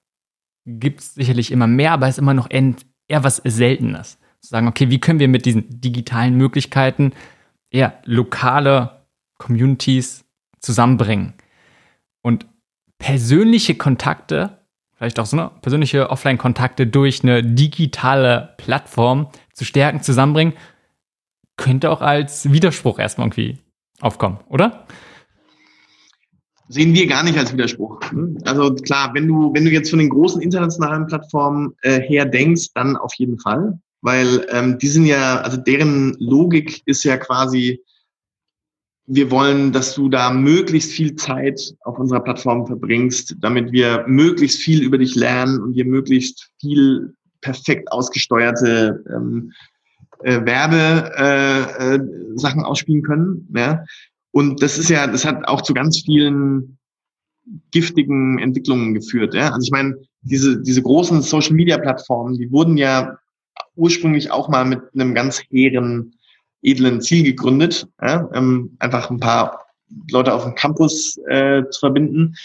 gibt es sicherlich immer mehr, aber es ist immer noch eher was Seltenes. Zu sagen, okay, wie können wir mit diesen digitalen Möglichkeiten eher lokale Communities zusammenbringen? Und persönliche Kontakte, vielleicht auch so eine persönliche Offline-Kontakte durch eine digitale Plattform zu stärken, zusammenbringen, könnte auch als Widerspruch erstmal irgendwie aufkommen, oder? Sehen wir gar nicht als Widerspruch. Also klar, wenn du, wenn du jetzt von den großen internationalen Plattformen äh, her denkst, dann auf jeden Fall. Weil ähm, die sind ja, also deren Logik ist ja quasi, wir wollen, dass du da möglichst viel Zeit auf unserer Plattform verbringst, damit wir möglichst viel über dich lernen und dir möglichst viel perfekt ausgesteuerte ähm, äh, Werbesachen äh, äh, ausspielen können. Ja? Und das ist ja, das hat auch zu ganz vielen giftigen Entwicklungen geführt. Ja? Also ich meine, diese, diese großen Social Media Plattformen, die wurden ja ursprünglich auch mal mit einem ganz hehren, edlen Ziel gegründet, ja? ähm, einfach ein paar Leute auf dem Campus äh, zu verbinden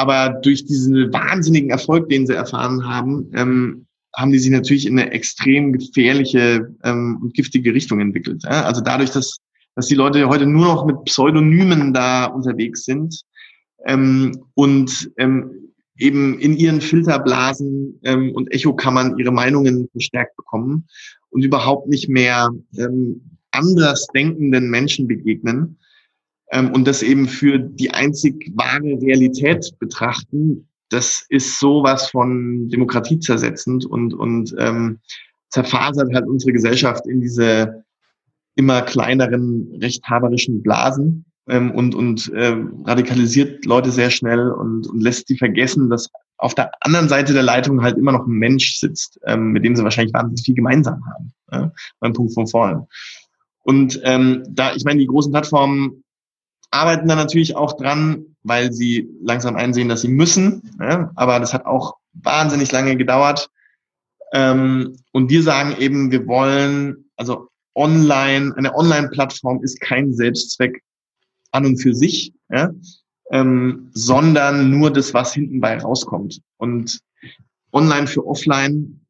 aber durch diesen wahnsinnigen Erfolg, den sie erfahren haben, ähm, haben die sich natürlich in eine extrem gefährliche ähm, und giftige Richtung entwickelt. Ja? Also dadurch, dass, dass die Leute heute nur noch mit Pseudonymen da unterwegs sind ähm, und ähm, eben in ihren Filterblasen ähm, und Echokammern ihre Meinungen verstärkt bekommen und überhaupt nicht mehr ähm, anders denkenden Menschen begegnen, ähm, und das eben für die einzig wahre Realität betrachten, das ist sowas von Demokratie zersetzend und, und ähm, zerfasert halt unsere Gesellschaft in diese immer kleineren rechthaberischen Blasen ähm, und, und äh, radikalisiert Leute sehr schnell und, und lässt sie vergessen, dass auf der anderen Seite der Leitung halt immer noch ein Mensch sitzt, ähm, mit dem sie wahrscheinlich wahnsinnig viel gemeinsam haben. Ja? Beim Punkt von vorne. Und ähm, da, ich meine, die großen Plattformen arbeiten da natürlich auch dran, weil sie langsam einsehen, dass sie müssen. Ja? Aber das hat auch wahnsinnig lange gedauert. Ähm, und wir sagen eben, wir wollen, also online, eine Online-Plattform ist kein Selbstzweck an und für sich, ja? ähm, sondern nur das, was hinten bei rauskommt. Und online für offline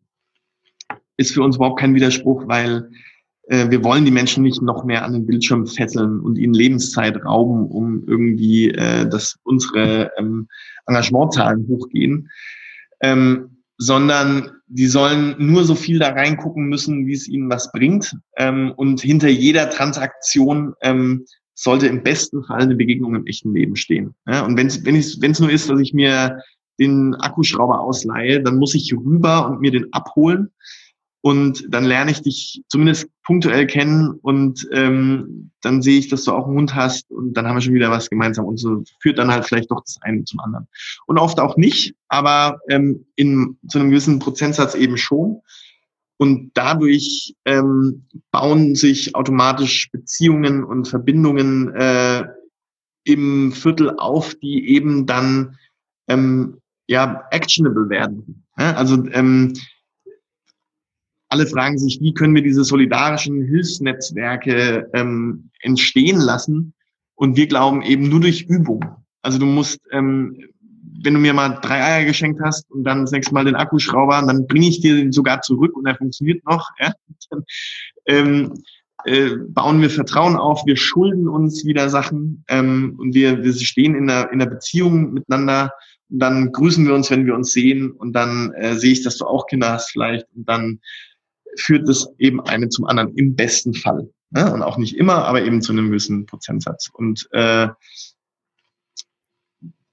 ist für uns überhaupt kein Widerspruch, weil wir wollen die Menschen nicht noch mehr an den Bildschirm fesseln und ihnen Lebenszeit rauben, um irgendwie, äh, dass unsere ähm, Engagementzahlen hochgehen, ähm, sondern die sollen nur so viel da reingucken müssen, wie es ihnen was bringt. Ähm, und hinter jeder Transaktion ähm, sollte im besten Fall eine Begegnung im echten Leben stehen. Ja, und wenn es wenn wenn es nur ist, dass ich mir den Akkuschrauber ausleihe, dann muss ich rüber und mir den abholen und dann lerne ich dich zumindest punktuell kennen und ähm, dann sehe ich, dass du auch einen Hund hast und dann haben wir schon wieder was gemeinsam und so führt dann halt vielleicht doch das eine zum anderen. Und oft auch nicht, aber ähm, in zu einem gewissen Prozentsatz eben schon. Und dadurch ähm, bauen sich automatisch Beziehungen und Verbindungen äh, im Viertel auf, die eben dann ähm, ja actionable werden. Ja, also ähm, alle fragen sich, wie können wir diese solidarischen Hilfsnetzwerke ähm, entstehen lassen? Und wir glauben eben nur durch Übung. Also du musst, ähm, wenn du mir mal drei Eier geschenkt hast und dann das nächste Mal den Akkuschrauber, dann bringe ich dir den sogar zurück und er funktioniert noch. Ja? Dann, ähm, äh, bauen wir Vertrauen auf, wir schulden uns wieder Sachen ähm, und wir, wir stehen in der, in der Beziehung miteinander und dann grüßen wir uns, wenn wir uns sehen und dann äh, sehe ich, dass du auch Kinder hast vielleicht und dann führt es eben eine zum anderen im besten Fall. Ne? Und auch nicht immer, aber eben zu einem gewissen Prozentsatz. Und äh,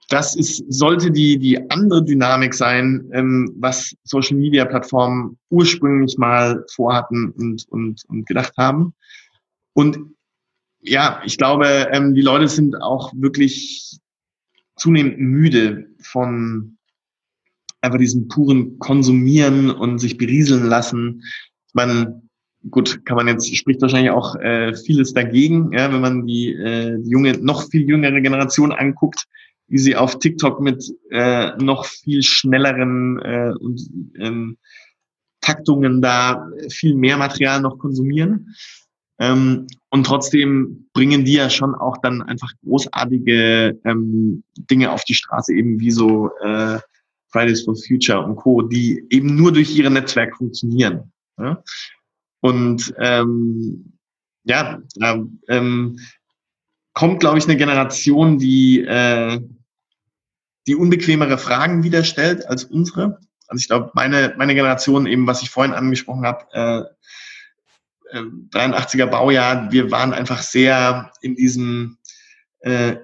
das ist, sollte die, die andere Dynamik sein, ähm, was Social Media Plattformen ursprünglich mal vorhatten und, und, und gedacht haben. Und ja, ich glaube, ähm, die Leute sind auch wirklich zunehmend müde von einfach diesem puren Konsumieren und sich berieseln lassen. Man, gut, kann man jetzt, spricht wahrscheinlich auch äh, vieles dagegen, ja, wenn man die, äh, junge, noch viel jüngere Generation anguckt, wie sie auf TikTok mit äh, noch viel schnelleren äh, und, ähm, Taktungen da viel mehr Material noch konsumieren. Ähm, und trotzdem bringen die ja schon auch dann einfach großartige ähm, Dinge auf die Straße, eben wie so äh, Fridays for Future und Co., die eben nur durch ihre Netzwerke funktionieren. Ja? Und ähm, ja, da ähm, kommt, glaube ich, eine Generation, die, äh, die unbequemere Fragen wieder stellt als unsere. Also ich glaube, meine, meine Generation, eben was ich vorhin angesprochen habe, äh, äh, 83er Baujahr, wir waren einfach sehr in diesem äh,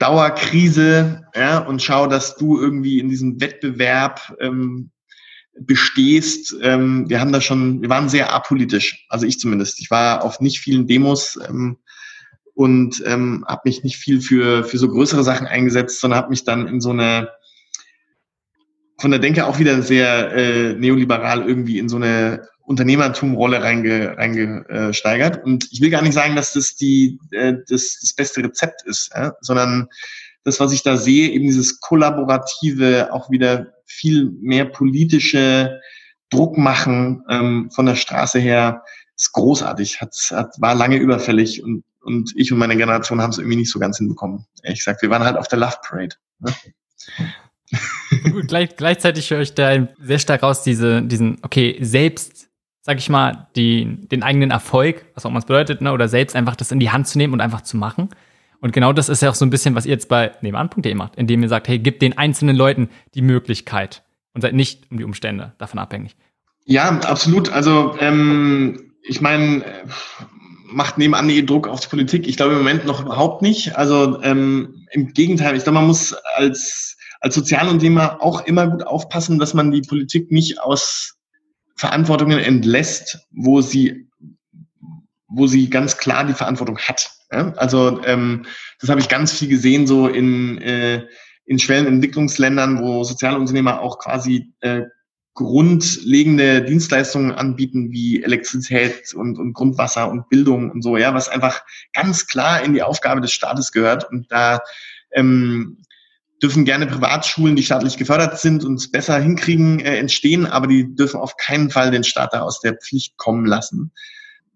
Dauerkrise ja, und schau, dass du irgendwie in diesem Wettbewerb ähm, bestehst. Ähm, wir haben da schon, wir waren sehr apolitisch, also ich zumindest. Ich war auf nicht vielen Demos ähm, und ähm, habe mich nicht viel für, für so größere Sachen eingesetzt, sondern habe mich dann in so eine von der Denke auch wieder sehr äh, neoliberal irgendwie in so eine Unternehmertumrolle reingesteigert. Reinge, äh, und ich will gar nicht sagen, dass das die äh, das, das beste Rezept ist, ja? sondern das, was ich da sehe, eben dieses kollaborative, auch wieder viel mehr politische Druck machen ähm, von der Straße her, ist großartig, hat, hat, war lange überfällig und, und ich und meine Generation haben es irgendwie nicht so ganz hinbekommen. Ehrlich gesagt, wir waren halt auf der Love Parade. Ne? Gut, gleich, gleichzeitig höre ich da sehr stark raus, diese, diesen, okay, selbst, sag ich mal, die, den eigenen Erfolg, was auch immer es bedeutet, ne, oder selbst einfach das in die Hand zu nehmen und einfach zu machen. Und genau das ist ja auch so ein bisschen, was ihr jetzt bei nebenan.de macht, indem ihr sagt, hey, gebt den einzelnen Leuten die Möglichkeit und seid nicht um die Umstände davon abhängig. Ja, absolut. Also ähm, ich meine, macht nebenan Druck auf die Politik? Ich glaube im Moment noch überhaupt nicht. Also ähm, im Gegenteil, ich glaube, man muss als als Sozialunternehmer auch immer gut aufpassen, dass man die Politik nicht aus Verantwortungen entlässt, wo sie, wo sie ganz klar die Verantwortung hat. Ja? Also ähm, das habe ich ganz viel gesehen, so in, äh, in Schwellenentwicklungsländern, wo Sozialunternehmer auch quasi äh, grundlegende Dienstleistungen anbieten wie Elektrizität und, und Grundwasser und Bildung und so, ja, was einfach ganz klar in die Aufgabe des Staates gehört. Und da ähm, dürfen gerne Privatschulen, die staatlich gefördert sind und es besser hinkriegen, äh, entstehen, aber die dürfen auf keinen Fall den Staat da aus der Pflicht kommen lassen.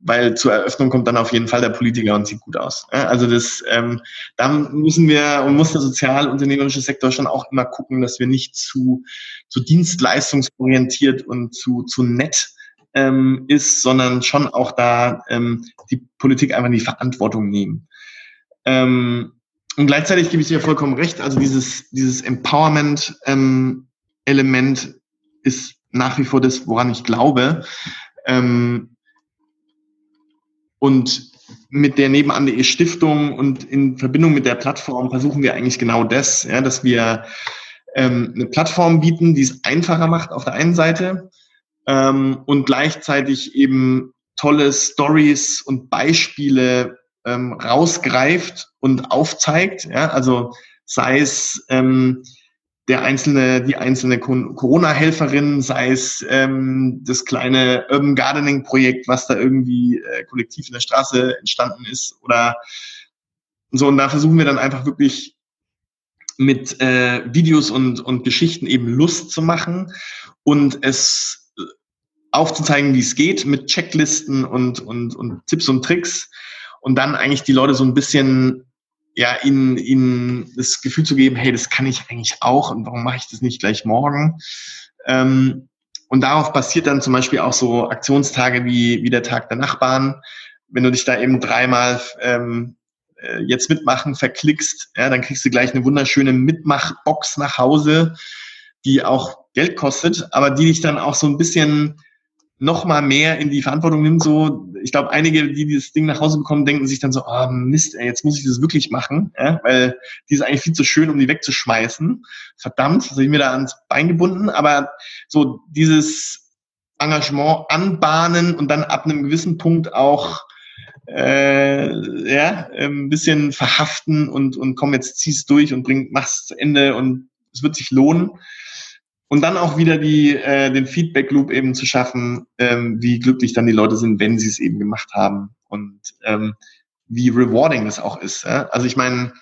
Weil zur Eröffnung kommt dann auf jeden Fall der Politiker und sieht gut aus. Also das, ähm, da müssen wir und muss der sozialunternehmerische Sektor schon auch immer gucken, dass wir nicht zu, zu dienstleistungsorientiert und zu, zu nett ähm, ist, sondern schon auch da ähm, die Politik einfach in die Verantwortung nehmen. Ähm, und gleichzeitig gebe ich dir vollkommen recht, also dieses, dieses Empowerment-Element ähm, ist nach wie vor das, woran ich glaube. Ähm, und mit der nebenan.de Stiftung und in Verbindung mit der Plattform versuchen wir eigentlich genau das, ja, dass wir ähm, eine Plattform bieten, die es einfacher macht auf der einen Seite ähm, und gleichzeitig eben tolle Stories und Beispiele ähm, rausgreift und aufzeigt. Ja? Also sei es ähm, der einzelne, die einzelne Corona-Helferin, sei es ähm, das kleine Urban Gardening-Projekt, was da irgendwie äh, kollektiv in der Straße entstanden ist oder so. Und da versuchen wir dann einfach wirklich mit äh, Videos und, und Geschichten eben Lust zu machen und es aufzuzeigen, wie es geht mit Checklisten und, und, und Tipps und Tricks und dann eigentlich die Leute so ein bisschen ja, ihnen, ihnen das Gefühl zu geben, hey, das kann ich eigentlich auch und warum mache ich das nicht gleich morgen? Ähm, und darauf basiert dann zum Beispiel auch so Aktionstage wie, wie der Tag der Nachbarn. Wenn du dich da eben dreimal ähm, äh, jetzt mitmachen verklickst, ja, dann kriegst du gleich eine wunderschöne Mitmachbox nach Hause, die auch Geld kostet, aber die dich dann auch so ein bisschen noch mal mehr in die Verantwortung nimmt. So, ich glaube, einige, die dieses Ding nach Hause bekommen, denken sich dann so, oh Mist, ey, jetzt muss ich das wirklich machen, ja? weil die ist eigentlich viel zu schön, um die wegzuschmeißen. Verdammt, das habe ich mir da ans Bein gebunden. Aber so dieses Engagement anbahnen und dann ab einem gewissen Punkt auch äh, ja, ein bisschen verhaften und, und komm, jetzt zieh's durch und bring, mach's zu Ende und es wird sich lohnen und dann auch wieder die, äh, den Feedback Loop eben zu schaffen, ähm, wie glücklich dann die Leute sind, wenn sie es eben gemacht haben und ähm, wie rewarding das auch ist. Ja? Also ich meine,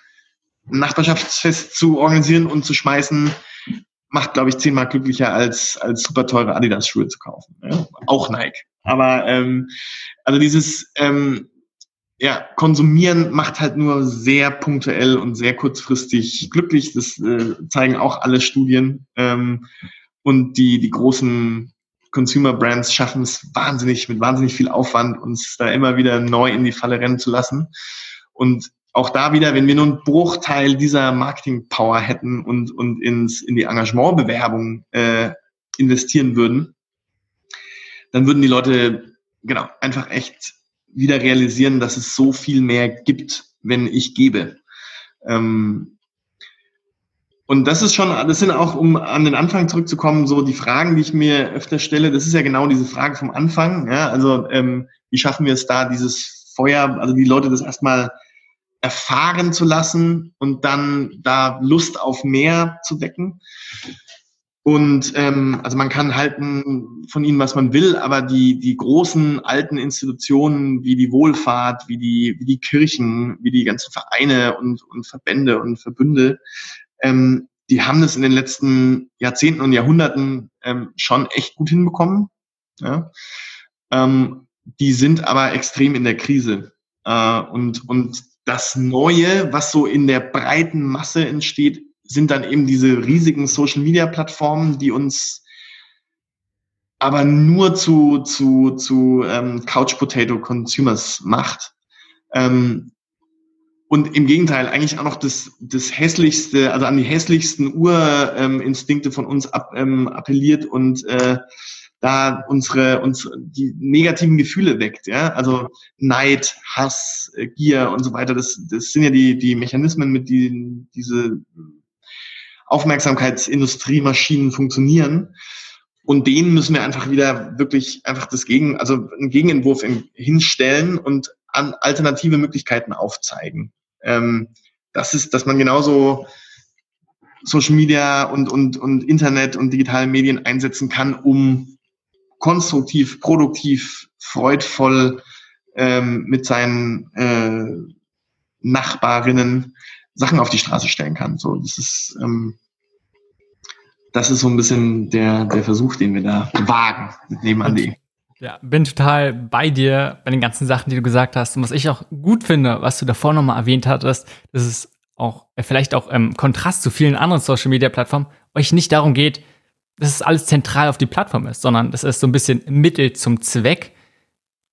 ein Nachbarschaftsfest zu organisieren und zu schmeißen, macht, glaube ich, zehnmal glücklicher als, als super teure Adidas-Schuhe zu kaufen. Ja? Auch Nike. Aber ähm, also dieses ähm, ja, konsumieren macht halt nur sehr punktuell und sehr kurzfristig glücklich. Das äh, zeigen auch alle Studien. Ähm, und die, die großen Consumer Brands schaffen es wahnsinnig, mit wahnsinnig viel Aufwand, uns da immer wieder neu in die Falle rennen zu lassen. Und auch da wieder, wenn wir nur einen Bruchteil dieser Marketing Power hätten und, und ins, in die Engagementbewerbung äh, investieren würden, dann würden die Leute genau einfach echt wieder realisieren, dass es so viel mehr gibt, wenn ich gebe. Ähm, und das ist schon, das sind auch, um an den Anfang zurückzukommen, so die Fragen, die ich mir öfter stelle, das ist ja genau diese Frage vom Anfang. Ja? Also ähm, wie schaffen wir es da, dieses Feuer, also die Leute das erstmal erfahren zu lassen und dann da Lust auf mehr zu wecken. Und ähm, also man kann halten von ihnen, was man will, aber die, die großen alten Institutionen wie die Wohlfahrt, wie die, wie die Kirchen, wie die ganzen Vereine und, und Verbände und Verbünde, ähm, die haben das in den letzten Jahrzehnten und Jahrhunderten ähm, schon echt gut hinbekommen. Ja? Ähm, die sind aber extrem in der Krise. Äh, und, und das Neue, was so in der breiten Masse entsteht, sind dann eben diese riesigen Social-Media-Plattformen, die uns aber nur zu, zu, zu ähm, Couch-Potato-Consumers macht. Ähm, und im Gegenteil, eigentlich auch noch das, das hässlichste, also an die hässlichsten Urinstinkte von uns ab, ähm, appelliert und äh, da unsere, uns die negativen Gefühle weckt, ja. Also Neid, Hass, äh, Gier und so weiter. Das, das sind ja die, die Mechanismen, mit denen diese Aufmerksamkeitsindustriemaschinen funktionieren. Und denen müssen wir einfach wieder wirklich einfach das Gegen, also einen Gegenentwurf hinstellen und an alternative Möglichkeiten aufzeigen. Ähm, das ist, dass man genauso Social Media und, und, und Internet und digitale Medien einsetzen kann, um konstruktiv, produktiv, freudvoll ähm, mit seinen äh, Nachbarinnen Sachen auf die Straße stellen kann. So, das ist ähm, das ist so ein bisschen der, der Versuch, den wir da wagen mit Nebenan.de. Ja, bin total bei dir bei den ganzen Sachen, die du gesagt hast. Und was ich auch gut finde, was du davor nochmal erwähnt hattest, dass es auch äh, vielleicht auch im Kontrast zu vielen anderen Social Media Plattformen euch nicht darum geht, dass es alles zentral auf die Plattform ist, sondern das ist so ein bisschen Mittel zum Zweck.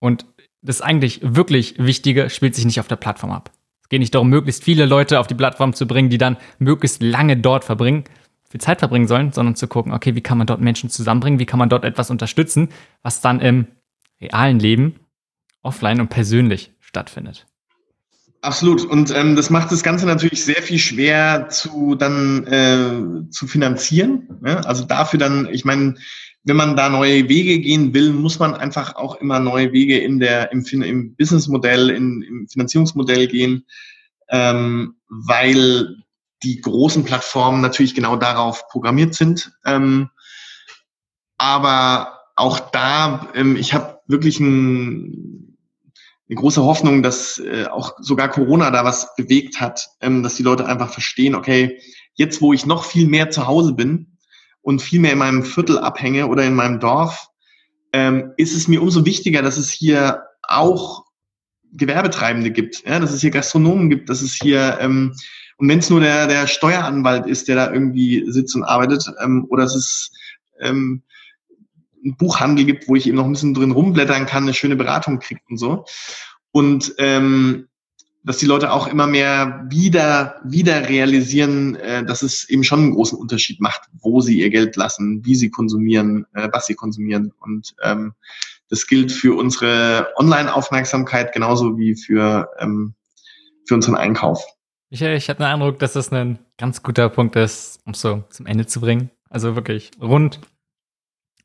Und das eigentlich wirklich Wichtige spielt sich nicht auf der Plattform ab. Es geht nicht darum, möglichst viele Leute auf die Plattform zu bringen, die dann möglichst lange dort verbringen, viel Zeit verbringen sollen, sondern zu gucken, okay, wie kann man dort Menschen zusammenbringen, wie kann man dort etwas unterstützen, was dann im realen Leben offline und persönlich stattfindet. Absolut. Und ähm, das macht das Ganze natürlich sehr viel schwer zu dann äh, zu finanzieren. Ne? Also dafür dann, ich meine, wenn man da neue Wege gehen will, muss man einfach auch immer neue Wege in der, im, im Businessmodell, in, im Finanzierungsmodell gehen, ähm, weil die großen Plattformen natürlich genau darauf programmiert sind. Ähm, aber auch da, ähm, ich habe wirklich ein, eine große Hoffnung, dass äh, auch sogar Corona da was bewegt hat, ähm, dass die Leute einfach verstehen, okay, jetzt wo ich noch viel mehr zu Hause bin und viel mehr in meinem Viertel abhänge oder in meinem Dorf, ähm, ist es mir umso wichtiger, dass es hier auch Gewerbetreibende gibt, ja, dass es hier Gastronomen gibt, dass es hier ähm, und wenn es nur der, der Steueranwalt ist, der da irgendwie sitzt und arbeitet, ähm, oder es ist ähm, ein Buchhandel gibt, wo ich eben noch ein bisschen drin rumblättern kann, eine schöne Beratung kriegt und so. Und ähm, dass die Leute auch immer mehr wieder, wieder realisieren, äh, dass es eben schon einen großen Unterschied macht, wo sie ihr Geld lassen, wie sie konsumieren, äh, was sie konsumieren. Und ähm, das gilt für unsere Online-Aufmerksamkeit genauso wie für, ähm, für unseren Einkauf. Michael, ich hatte den Eindruck, dass das ein ganz guter Punkt ist, um so zum Ende zu bringen. Also wirklich rund.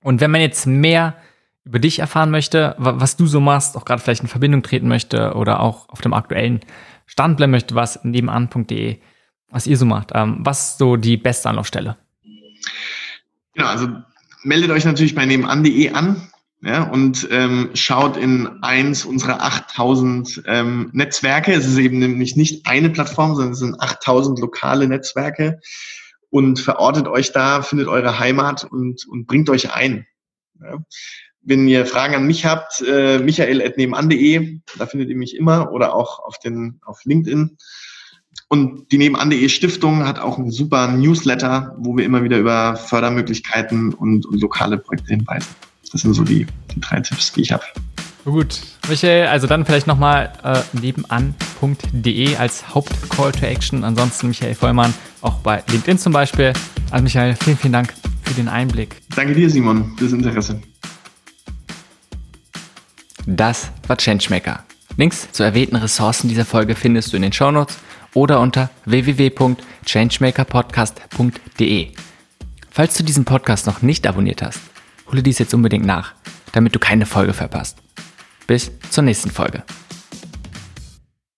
Und wenn man jetzt mehr über dich erfahren möchte, was du so machst, auch gerade vielleicht in Verbindung treten möchte oder auch auf dem aktuellen Stand bleiben möchte, was nebenan.de, was ihr so macht, ähm, was so die beste Anlaufstelle? Genau, also meldet euch natürlich bei nebenan.de an ja, und ähm, schaut in eins unserer 8000 ähm, Netzwerke. Es ist eben nämlich nicht eine Plattform, sondern es sind 8000 lokale Netzwerke und verortet euch da, findet eure Heimat und, und bringt euch ein. Ja. Wenn ihr Fragen an mich habt, äh, michael.nebenan.de, da findet ihr mich immer oder auch auf, den, auf LinkedIn. Und die Nebenan.de Stiftung hat auch einen super Newsletter, wo wir immer wieder über Fördermöglichkeiten und, und lokale Projekte hinweisen. Das sind so die, die drei Tipps, die ich habe. Gut, Michael, also dann vielleicht nochmal äh, nebenan.de als Hauptcall to Action. Ansonsten Michael Vollmann, auch bei LinkedIn zum Beispiel. Also Michael, vielen, vielen Dank für den Einblick. Danke dir, Simon, fürs Interesse. Das war Changemaker. Links zu erwähnten Ressourcen dieser Folge findest du in den Shownotes oder unter www.changemakerpodcast.de. Falls du diesen Podcast noch nicht abonniert hast, hole dies jetzt unbedingt nach, damit du keine Folge verpasst. Bis zur nächsten Folge.